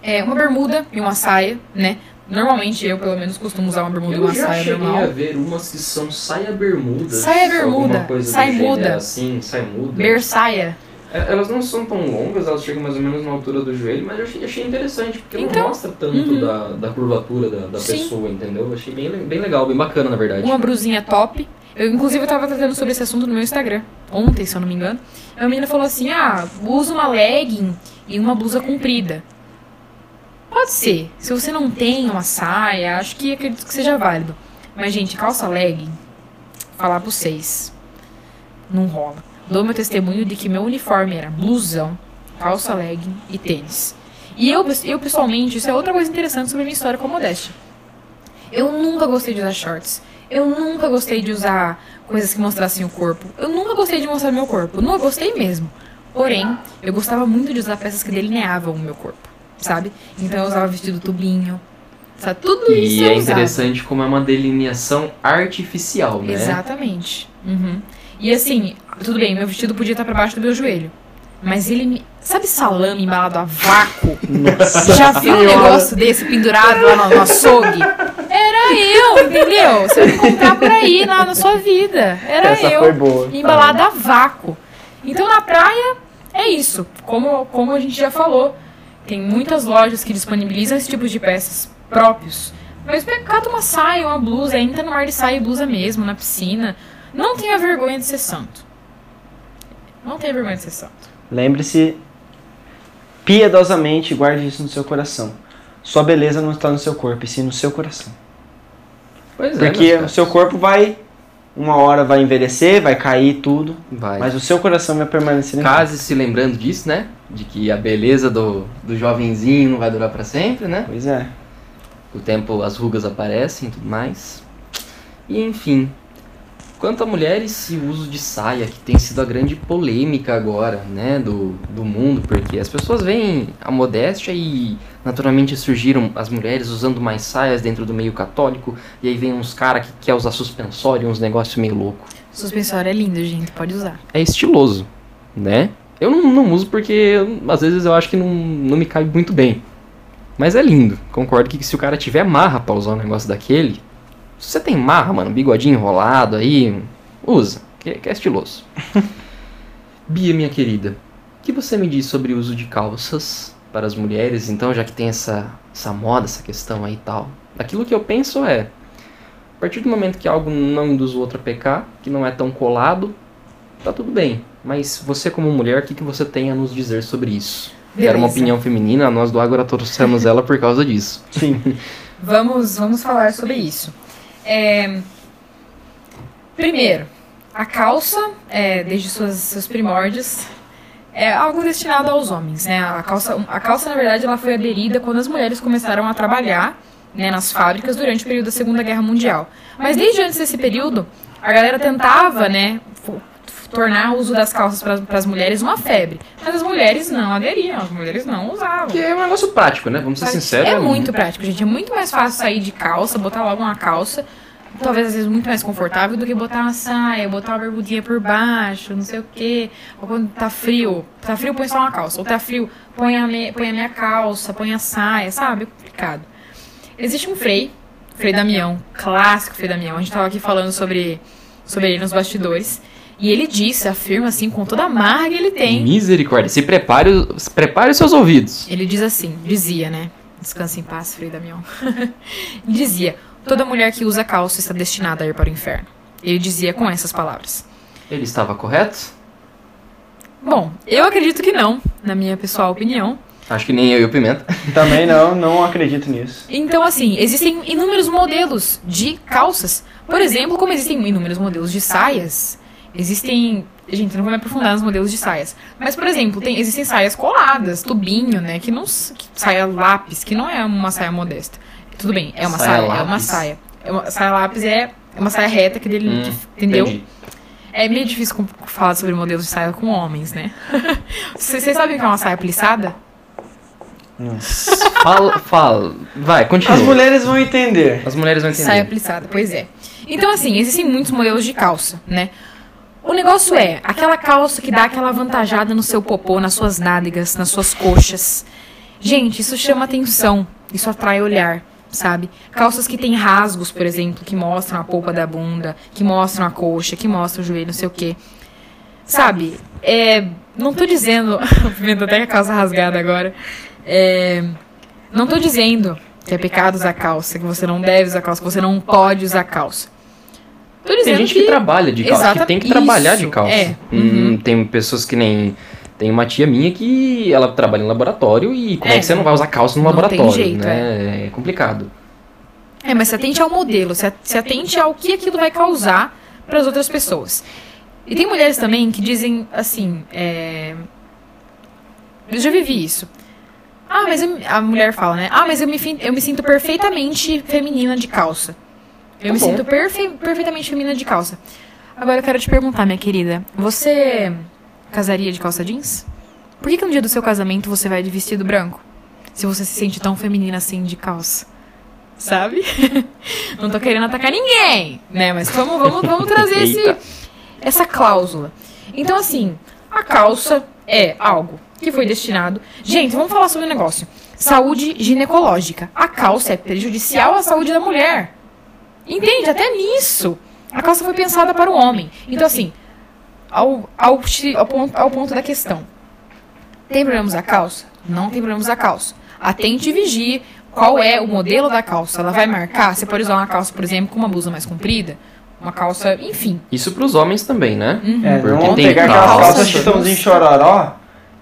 É uma bermuda e uma saia, né? Normalmente eu, pelo menos, costumo usar uma bermuda e Eu uma já saia cheguei normal. a ver umas que são saia bermuda. Saia bermuda, saia muda. Assim, saia muda. Bersaia. É, Elas não são tão longas, elas chegam mais ou menos na altura do joelho, mas eu achei, achei interessante, porque Então, não mostra tanto uhum. da, da curvatura da, da pessoa, entendeu? Eu achei bem, bem legal, bem bacana, na verdade. Uma brusinha top. Eu, inclusive, eu tava tratando sobre esse assunto no meu Instagram. Ontem, se eu não me engano. A menina falou assim: ah, usa uma legging e uma blusa comprida. Pode ser. Se você não tem uma saia, acho que acredito que seja válido. Mas, gente, calça legging, falar pra vocês, não rola. Dou meu testemunho de que meu uniforme era blusão, calça legging e tênis. E eu, eu pessoalmente, isso é outra coisa interessante sobre a minha história com a modéstia. Eu nunca gostei de usar shorts. Eu nunca gostei de usar coisas que mostrassem o corpo. Eu nunca gostei de mostrar meu corpo. Não gostei mesmo. Porém, eu gostava muito de usar peças que delineavam o meu corpo, sabe? Então eu usava vestido tubinho. Sabe? Tudo isso E é usava. interessante como é uma delineação artificial, né? Exatamente. Uhum. E assim, tudo bem, meu vestido podia estar pra baixo do meu joelho. Mas ele me. Sabe salame embalado a vácuo? Nossa Já viu um negócio desse pendurado lá no, no açougue? Era eu, entendeu? Você vai encontrar por aí na, na sua vida. Era Essa eu. foi boa. Embalada a vácuo. Então na praia é isso. Como, como a gente já falou, tem muitas lojas que disponibilizam esse tipo de peças próprios. Mas pega- cata uma saia, uma blusa, entra no mar de saia e blusa mesmo, na piscina. Não tenha vergonha de ser santo. Não tenha vergonha de ser santo. Lembre-se piedosamente, guarde isso no seu coração. Sua beleza não está no seu corpo, e sim no seu coração. Pois é, Porque meus o seu corpo vai, uma hora vai envelhecer, vai cair tudo, Vai. mas o seu coração vai permanecer. Case se lembrando disso, né? De que a beleza do, do jovenzinho não vai durar pra sempre, né? Pois é. O tempo as rugas aparecem e tudo mais. E enfim. Quanto a mulheres e o uso de saia, que tem sido a grande polêmica agora, né, do, do mundo, porque as pessoas veem a modéstia e naturalmente surgiram as mulheres usando mais saias dentro do meio católico, e aí vem uns caras que quer usar suspensório, uns negócios meio louco. Suspensório é lindo, gente. Pode usar. É estiloso, né? Eu não, não uso porque às vezes eu acho que não, não me cabe muito bem. Mas é lindo. Concordo que se o cara tiver marra pra usar um negócio daquele, se você tem marra, mano, bigodinho enrolado aí, usa, que, que é estiloso. Bia, minha querida, o que você me diz sobre o uso de calças para as mulheres, então, já que tem essa, essa moda, essa questão aí e tal? Aquilo que eu penso é, a partir do momento que algo não induz o outro a pecar, que não é tão colado, tá tudo bem. Mas você como mulher, o que, que você tem a nos dizer sobre isso? Era uma Beleza. opinião feminina, nós do Agora trouxemos ela por causa disso. Sim. Vamos, vamos falar sobre isso. É, Primeiro, a calça, é, desde suas, seus primórdios, é algo destinado aos homens, né? A calça, a calça, na verdade, ela foi aderida quando as mulheres começaram a trabalhar né, nas fábricas durante o período da Segunda Guerra Mundial. Mas desde antes desse período, a galera tentava, né, tornar o uso das calças para as mulheres uma febre. Mas as mulheres não aderiam, as mulheres não usavam. Que é um negócio prático, né? Vamos ser sinceros. É muito prático, gente. É muito mais fácil sair de calça, botar logo uma calça. Talvez às vezes muito mais confortável do que botar uma saia, botar uma bermudinha por baixo, não sei o quê. Ou quando tá frio. Tá frio, põe só uma calça. Ou tá frio, põe a, me, põe a minha calça, põe a saia, sabe? É complicado. Existe um freio. Frei Damião, clássico Frei Damião. A gente tava aqui falando sobre, sobre ele nos bastidores. E ele disse, afirma assim, com toda a marra que ele tem. Misericórdia. Se prepare, se prepare os seus ouvidos. Ele diz assim, dizia, né? Descanse em paz, Frei Damião. dizia, toda mulher que usa calça está destinada a ir para o inferno. Ele dizia com essas palavras. Ele estava correto? Bom, eu acredito que não, na minha pessoal opinião. Acho que nem eu e o Pimenta. Também não, não acredito nisso. Então, assim, existem inúmeros modelos de calças. Por exemplo, como existem inúmeros modelos de saias, existem. Gente, eu não vou me aprofundar nos modelos de saias. Mas, por exemplo, tem, existem saias coladas, tubinho, né? Que não. Que, saia lápis, que não é uma saia modesta. Tudo bem, é uma Saia saia, é uma lápis. saia. É uma, saia lápis é uma saia reta que dele. Hum, que- entendeu? Entendi. É meio difícil falar sobre modelos de saia com homens, né? Vocês vocês sabem o que é uma saia plissada? Fala, fala. Vai, continua. As mulheres vão entender. As mulheres vão entender. Saia plissada, pois é. Então, assim, existem muitos modelos de calça, né? O negócio é aquela calça que dá aquela avantajada no seu popô, nas suas nádegas, nas suas coxas. Gente, isso chama atenção, isso atrai olhar, sabe? Calças que têm rasgos, por exemplo, que mostram a polpa da bunda, que mostram a coxa, que mostram o joelho, não sei o quê. Sabe? É, não tô dizendo. Vendo até a calça rasgada agora. É, não tô dizendo que é pecado usar calça, que você não deve usar calça, que você não pode usar calça. Tô Tem gente que, trabalha de calça, que tem que trabalhar isso, de calça. é. Hum, tem pessoas que nem. Tem uma tia minha que ela trabalha em laboratório e como é, É. que você não vai usar calça no Não tem laboratório, jeito, né? É. complicado. É, mas se atente ao modelo, se atente ao que aquilo vai causar para as outras pessoas. E tem mulheres também que dizem assim, é... eu já vivi isso. Ah, mas eu- a mulher fala, né? Ah, mas eu me, eu me sinto perfeitamente feminina de calça. Eu Tá me bom. sinto perfe- perfeitamente feminina de calça. Agora eu quero te perguntar, minha querida, você casaria de calça jeans? Por que, que no dia do seu casamento você vai de vestido branco? Se você se sente tão feminina assim de calça? Sabe? Não tô querendo atacar ninguém, né? Mas vamos, vamos, vamos trazer esse, essa cláusula. Então, assim, a calça é algo que foi destinado. Gente, vamos falar sobre um negócio. Saúde ginecológica. A calça é prejudicial à saúde da mulher. Entende? Até nisso. A calça foi pensada para o homem. Então, assim, ao, ao, ao, ponto, ao ponto da questão. Tem problema usar calça? Não tem problema usar calça. Atente e vigie qual é o modelo da calça. Ela vai marcar? Você pode usar uma calça, por exemplo, com uma blusa mais comprida. Uma calça, enfim. Isso pros homens também, né? É, Porque não tem pegar aquelas calça, calças chitãozinho chororó.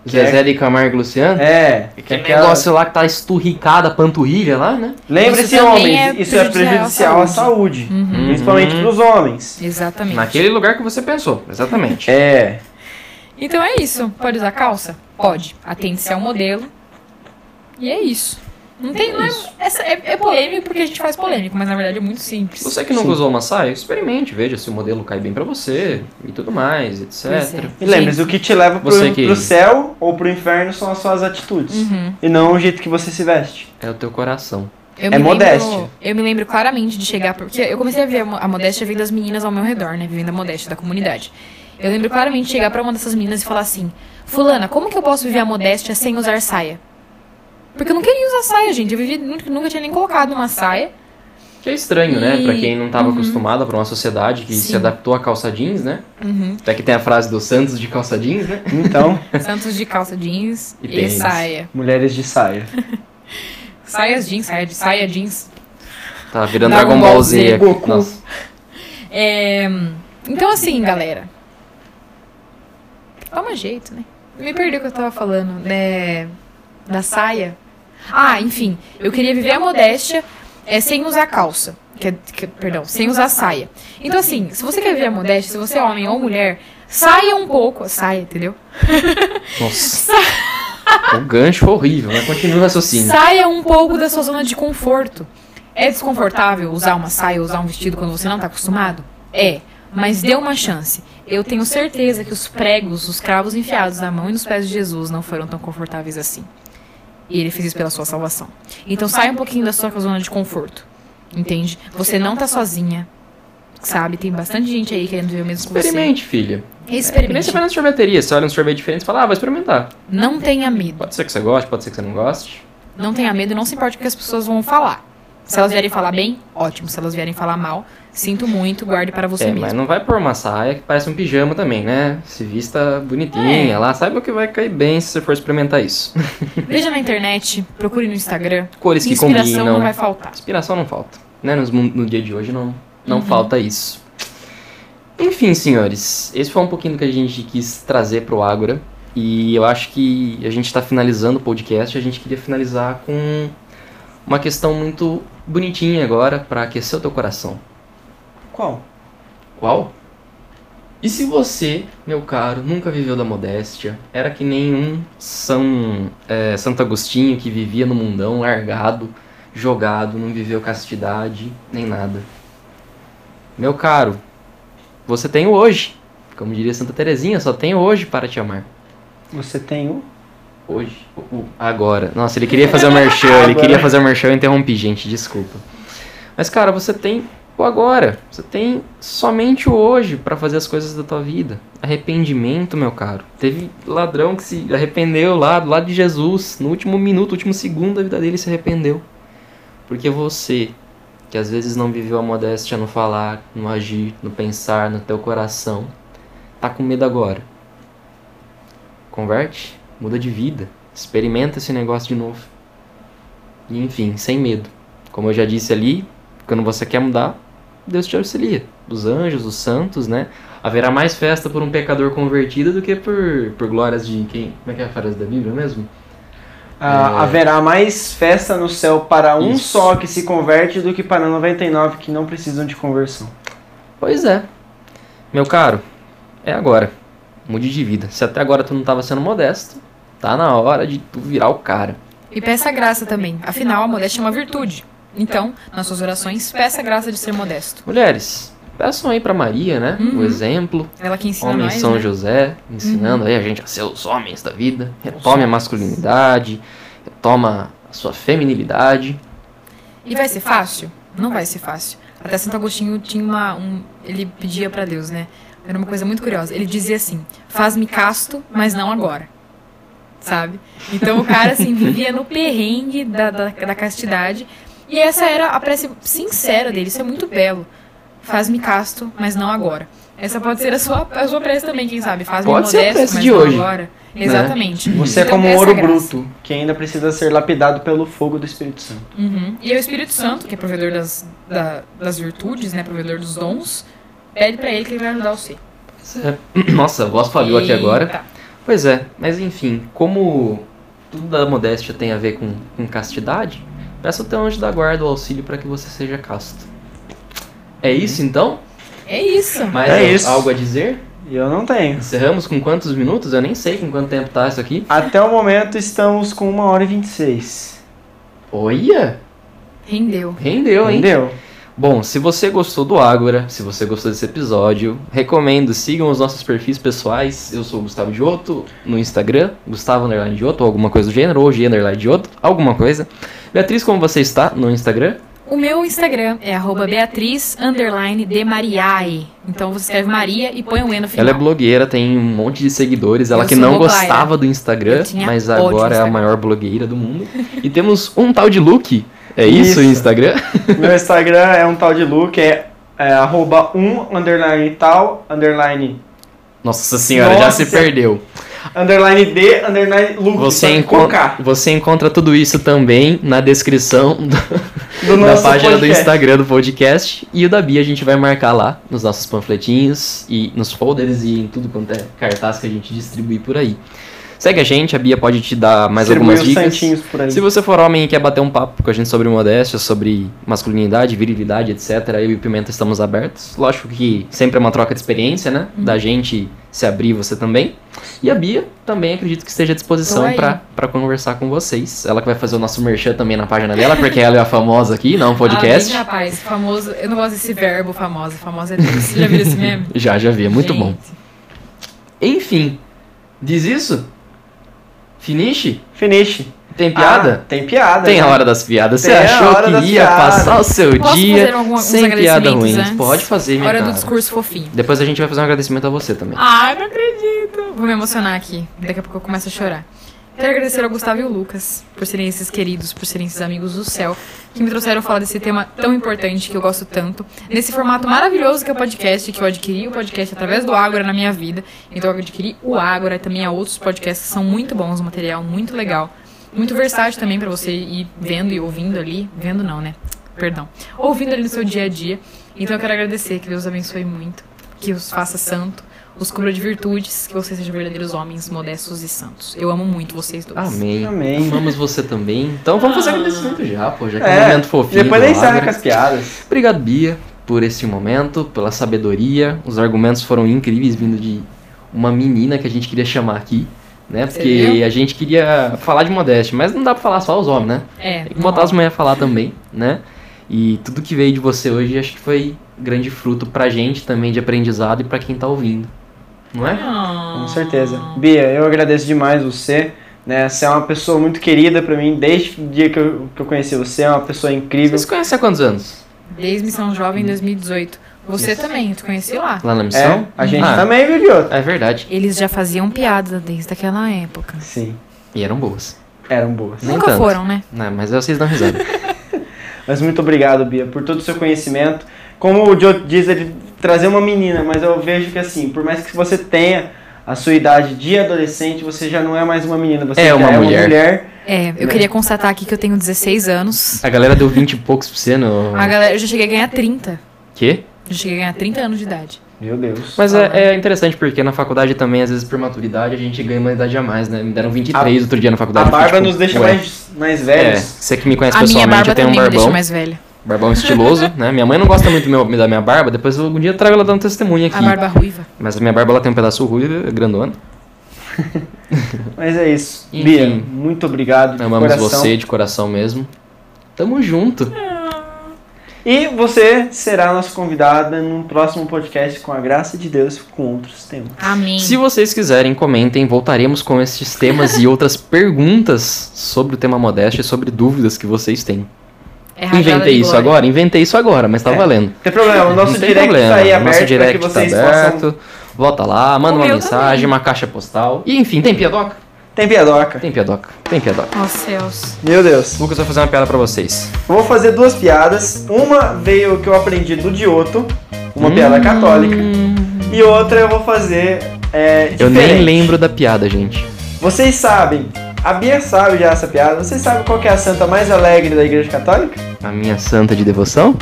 Zezé de Camargo e Luciano. É, que Aquele aquela- negócio lá que tá esturricada a panturrilha lá, né? Lembre-se, homens, é isso é prejudicial à saúde. Uhum. Principalmente Uhum. pros homens. Exatamente. Naquele lugar que você pensou, exatamente. É. Então é isso. Pode usar calça? Pode. Atente-se ao modelo. E é isso. Não tem. não é, essa- é, é polêmico porque a gente faz polêmico, mas na verdade é muito simples. Você que nunca Sim. usou uma saia, experimente, veja se o modelo cai bem pra você e tudo mais, etc. É. E lembre-se, o que te leva pro, que- pro céu ou pro inferno são as suas atitudes. Uhum. E não o jeito que você se veste. É o teu coração. Eu É me lembro- modéstia. eu me lembro claramente de chegar, porque eu comecei a ver a mo- a modéstia vindo das meninas ao meu redor, né? Vivendo a modéstia da comunidade. Eu lembro claramente de chegar pra uma dessas meninas e falar assim: Fulana, como que eu posso viver a modéstia sem usar saia? Porque eu não queria usar saia, gente. Eu vivi, nunca, nunca tinha nem colocado uma saia. Que é estranho, né? E- Pra quem não tava acostumado pra uma sociedade que se Sim. adaptou a calça jeans, né? Uhum. Até que tem a frase do Santos de calça jeans, né? Então, Santos de calça jeans E e, saia. mulheres de saia. Saias jeans, saia, de- saia jeans. Tá virando Dragon Dragon Ball Ball Z. Z, aqui. Goku. Nossa. É, então, assim, galera. Toma jeito, né? Me perdi o que eu tava falando, né? Da saia. Ah, enfim. Eu queria viver a modéstia é, sem usar calça. Que, que- perdão, sem usar saia. Então, assim, se você quer viver a modéstia, se você é homem ou mulher, saia um pouco. Saia, entendeu? Nossa. o gancho foi horrível, mas continua o raciocínio. Saia um pouco da sua zona de conforto. É desconfortável usar uma saia, usar um vestido quando você não tá acostumado? É, mas dê uma chance. Eu tenho certeza que os pregos, os cravos enfiados na mão e nos pés de Jesus não foram tão confortáveis assim. E ele fez isso pela sua salvação. Então saia um pouquinho da sua zona de conforto. Entende? Você não tá sozinha. Sabe? Tem bastante gente aí querendo ver o mesmo que você. Experimente, filha. É, que nem Experimente. você vai na sorveteria, você olha um sorvete diferente e fala, ah, vai experimentar. Não tenha medo. Pode ser que você goste, pode ser que você não goste. Não tenha medo, não se importe com o que as pessoas vão falar. Se elas vierem falar bem, ótimo. Se elas vierem falar mal, sinto muito, guarde para você É, mesmo. mas não vai pôr uma saia que parece um pijama também, né? Se vista bonitinha É. lá, saiba que vai cair bem se você for experimentar isso. Veja na internet, procure no Instagram. Cores que Inspiração combinam. não vai faltar. Inspiração não falta. Né? Nos mun- No, dia de hoje não, não Uhum. falta isso. Enfim, senhores, esse foi um pouquinho do que a gente quis trazer pro Ágora. E eu acho que a gente está finalizando o podcast. A gente queria finalizar com uma questão muito bonitinha agora para aquecer o teu coração. Qual? Qual? E se você, meu caro, nunca viveu da modéstia, era que nem um São é, Santo Agostinho que vivia no mundão, largado, jogado, não viveu castidade, nem nada. Meu caro, você tem o hoje. Como diria Santa Terezinha, só tem o hoje para te amar. Você tem o. Hoje. agora. Nossa, ele queria fazer o merchan, ele queria fazer o merchan, eu interrompi, gente, desculpa. Mas, cara, você tem o agora. Você tem somente o hoje para fazer as coisas da tua vida. Arrependimento, meu caro. Teve ladrão que se arrependeu lá do lado de Jesus. No último minuto, último segundo da vida dele se arrependeu. Porque você, que às vezes não viveu a modéstia no falar, no agir, no pensar, no teu coração, tá com medo agora. Converte, muda de vida, experimenta esse negócio de novo. E enfim, sem medo. Como eu já disse ali, quando você quer mudar, Deus te auxilia. Os anjos, os santos, né? Haverá mais festa por um pecador convertido do que por, por glórias de quem? Como é que é a frase da Bíblia mesmo? Ah, É. Haverá mais festa no céu para um Isso. só que se converte do que para 99 que não precisam de conversão. Pois é. Meu caro, é agora. Mude de vida. Se até agora tu não estava sendo modesto, tá na hora de tu virar o cara. E peça graça também. Afinal, a modéstia é uma virtude. Então, nas suas orações, peça a graça de ser modesto. Mulheres, peçam aí pra Maria, né? O Uhum. exemplo. Ela que ensina Homem nós, São né? José, ensinando aí a gente a ser os homens da vida. Retome a masculinidade, retoma a sua feminilidade. E vai ser fácil? Não vai ser fácil. Até Santo Agostinho tinha uma. Um, ele pedia pra Deus, né? Era uma coisa muito curiosa. Ele dizia assim: faz-me casto, mas não agora. Sabe? Então o cara, assim, vivia no perrengue da, da, da castidade. E essa era a prece sincera dele. Isso é muito belo. Faz-me casto, mas não agora. Essa pode ser a sua, a sua prece também, quem sabe? Faz-me Pode ser a modesto, prece mas de não hoje, agora. Exatamente. Você é Então, como um ouro graça. bruto, que ainda precisa ser lapidado pelo fogo do Espírito Santo. Uhum. E o Espírito Santo, que é provedor das, da- das virtudes, né? Provedor dos dons, pede pra ele que ele vai ajudar você. Nossa, a voz falhou aqui agora. Pois é, mas enfim, como tudo da modéstia tem a ver com, com castidade, peça ao teu anjo da guarda o auxílio para que você seja casto. É isso então? É isso. Mais É isso. algo a dizer? E eu não tenho. Encerramos com quantos minutos? Eu nem sei com quanto tempo tá isso aqui. Até o momento estamos com 1 hora e 26. Olha! Rendeu. Rendeu, hein? Entendeu? Bom, se você gostou do Ágora, se você gostou desse episódio, recomendo, sigam os nossos perfis pessoais. Eu sou o Gustavo Giotto no Instagram, Gustavo Underline Giotto, ou alguma coisa do gênero, ou G Underline Giotto, alguma coisa. Beatriz, como você está no Instagram? O meu Instagram é arroba Beatriz underline de. Então você escreve Maria e põe um E no final. Ela é blogueira, tem um monte de seguidores. Ela Eu que não gostava do Instagram, mas agora é a maior blogueira do mundo. E temos um tal de Luke. É isso, Isso. o Instagram? Meu Instagram é um tal de Luke, é, é arroba 1 underline tal, underline, Nossa senhora, já Nossa. se perdeu. underline D, underline Luke. Você, você encontra tudo isso também na descrição do, do da página do podcast. Instagram do podcast. E o da Bia a gente vai marcar lá nos nossos panfletinhos e nos folders e em tudo quanto é cartaz que a gente distribui por aí. Segue a gente, a Bia pode te dar mais algumas dicas. santinhos por aí. Se você for homem e quer bater um papo com a gente sobre modéstia, sobre masculinidade, virilidade, etc., eu e o Pimenta estamos abertos. Lógico que sempre é uma troca de experiência, né? Da gente se abrir, você também. E a Bia também acredito que esteja à disposição pra conversar com vocês. Ela que vai fazer o nosso merchan também na página dela, porque ela é a famosa aqui, não Ah, podcast. bem, rapaz, famoso. Eu não gosto desse verbo famosa. Famosa é Deus. Você já viu esse meme? Já, já vi, é muito bom. Gente. Enfim, diz isso? Finish? Finish. Tem piada? Ah, tem piada. Tem né? a hora das piadas. Você Tem a achou que ia piadas. passar o seu Posso dia fazer algum- sem piada ruim? antes? Pode fazer, minha Hora do cara. discurso fofinho. Depois a gente vai fazer um agradecimento a você também. Ai, não acredito. Vou me emocionar aqui. Daqui a pouco eu começo a chorar. Quero agradecer ao Gustavo e ao Lucas por serem esses queridos, por serem esses amigos do céu, que me trouxeram falar desse tema tão importante que eu gosto tanto, nesse formato maravilhoso que é o podcast, que eu adquiri o podcast através do Ágora na minha vida. Então eu adquiri o Ágora e também há outros podcasts que são muito bons, um material muito legal, muito versátil também pra você ir vendo e ouvindo ali, vendo não, né? Perdão. Ouvindo ali no seu dia a dia. Então eu quero agradecer, que Deus abençoe muito, que os faça santo, os cubra de virtudes, que vocês sejam verdadeiros homens modestos e santos. Eu amo muito vocês dois. Amém. Amém. Amamos você também. Então vamos fazer agradecimento já, pô, já que é, um É, momento fofinho. depois nem encerra com as piadas. Obrigado, Bia, por esse momento, pela sabedoria. Os argumentos foram incríveis, vindo de uma menina que a gente queria chamar aqui, né? Porque a gente queria falar de modéstia, mas não dá pra falar só os homens, né? É, Tem que botar as mulheres a falar também, né? E tudo que veio de você hoje acho que foi grande fruto pra gente também de aprendizado e pra quem tá ouvindo. Não é? Com certeza. Bia, eu agradeço demais você. Né? Você é uma pessoa muito querida pra mim. Desde o dia que eu, que eu conheci você, é uma pessoa incrível. Vocês conhecem há quantos anos? Desde Missão Jovem em 2018. Você também, eu te conheci lá. Lá na É, missão? a gente Ah, também, viu? É verdade. Eles já faziam piada desde aquela época. Sim, E eram boas. eram boas. Nem Nunca tanto. foram, né? Não, mas vocês dão risada. Mas muito obrigado, Bia, por todo o seu conhecimento. Como o Joe diz, ele trazer uma menina, mas eu vejo que assim, por mais que você tenha a sua idade de adolescente, você já não é mais uma menina, você É já uma é mulher. uma mulher. É, eu Né? queria constatar aqui que eu tenho 16 anos. A galera deu 20 e poucos pra você no. A galera, eu já cheguei a ganhar 30. Quê? Eu já cheguei a ganhar 30 anos de idade. Meu Deus. Mas é, é interessante porque na faculdade também, às vezes, por maturidade, a gente ganha uma idade a mais, né? Me deram 23 outro dia na A faculdade. fiquei, barba tipo, nos deixa ué. mais, mais É, velhos. você que me conhece A minha pessoalmente, barba eu tenho um também me deixa barbão. mais velha. Barbão estiloso, né? Minha mãe não gosta muito meu- da minha barba, depois eu- algum dia eu trago ela dando testemunha aqui. A barba ruiva. Mas a minha barba ela tem um pedaço ruivo, grandona. Mas é isso. Enfim. Bia, muito obrigado de Amamos coração. você de coração mesmo. Tamo junto. E você será nossa convidada num próximo podcast com a graça de Deus com outros temas. Amém. Se vocês quiserem, comentem. Voltaremos com esses temas e outras perguntas sobre o tema modéstia e sobre dúvidas que vocês têm. É Inventei isso glória. agora? Inventei isso agora, mas tá É. valendo. Não tem problema, o nosso direct problema. tá aí Nosso aberto para que direct tá vocês aberto. possam. Volta lá, manda O uma mensagem, também. uma caixa postal. E enfim, tem piadoca? Tem piadoca. Tem piadoca. Tem piadoca. Ó céus. Meu Deus. Lucas vai fazer uma piada pra vocês. Eu Vou fazer duas piadas. Uma veio que eu aprendi do Dioto, uma piada Hum. católica. E outra eu vou fazer é, Eu nem lembro da piada, gente. Vocês sabem, a Bia sabe já essa piada. Vocês sabem qual que é a santa mais alegre da Igreja Católica? A minha santa de devoção?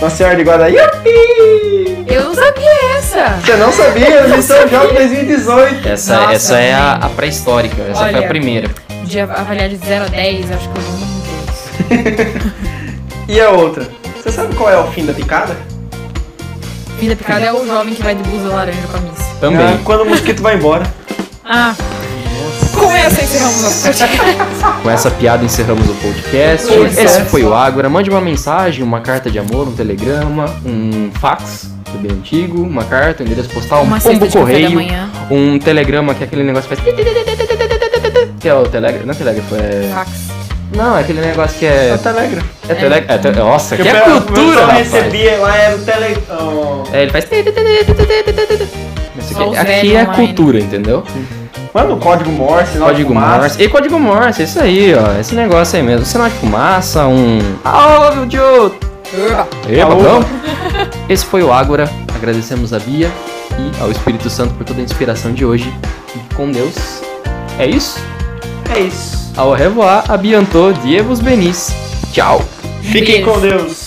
Nossa Senhora de Guadalupe! Eu não sabia essa. Você não sabia? Missão Jovem 2018. Essa, Nossa, essa é a, a pré-histórica. Essa foi a Olha. primeira. De avaliar de 0 a 10, acho que eu vou 2. E a outra? Você sabe qual é o fim da picada? Vida picada é o jovem que vai de blusa laranja pra missa. Também. Ah, quando o mosquito vai embora. Ah. Com essa encerramos nosso podcast. Com essa piada encerramos o podcast. Isso. Esse foi o Ágora. Mande uma mensagem, uma carta de amor, um telegrama, um fax, que é bem antigo, uma carta, um endereço postal, um Uma cesta pombo correio, um telegrama que é aquele negócio que faz. Que é o telégrafo? Não é telégrafo, é. Fax. Não, é aquele negócio que é. É telegra. É. É te... Nossa, que é eu cultura! Eu recebia lá, era o tele... oh. É, ele faz. Aqui, é online. cultura, entendeu? Mano, o código Morse, sinal de Código fumaça. Morse. E código Morse, isso aí, ó. Esse negócio aí mesmo. Sinal de fumaça, um. Ah, meu Deus! Eba, Aô. vamos! Esse foi o Ágora. Agradecemos a Bia e ao Espírito Santo por toda a inspiração de hoje. Fique com Deus. É isso? É isso. Ao revoar, a Biantô Dievos Benis. Tchau! Fiquem Beijo. com Deus.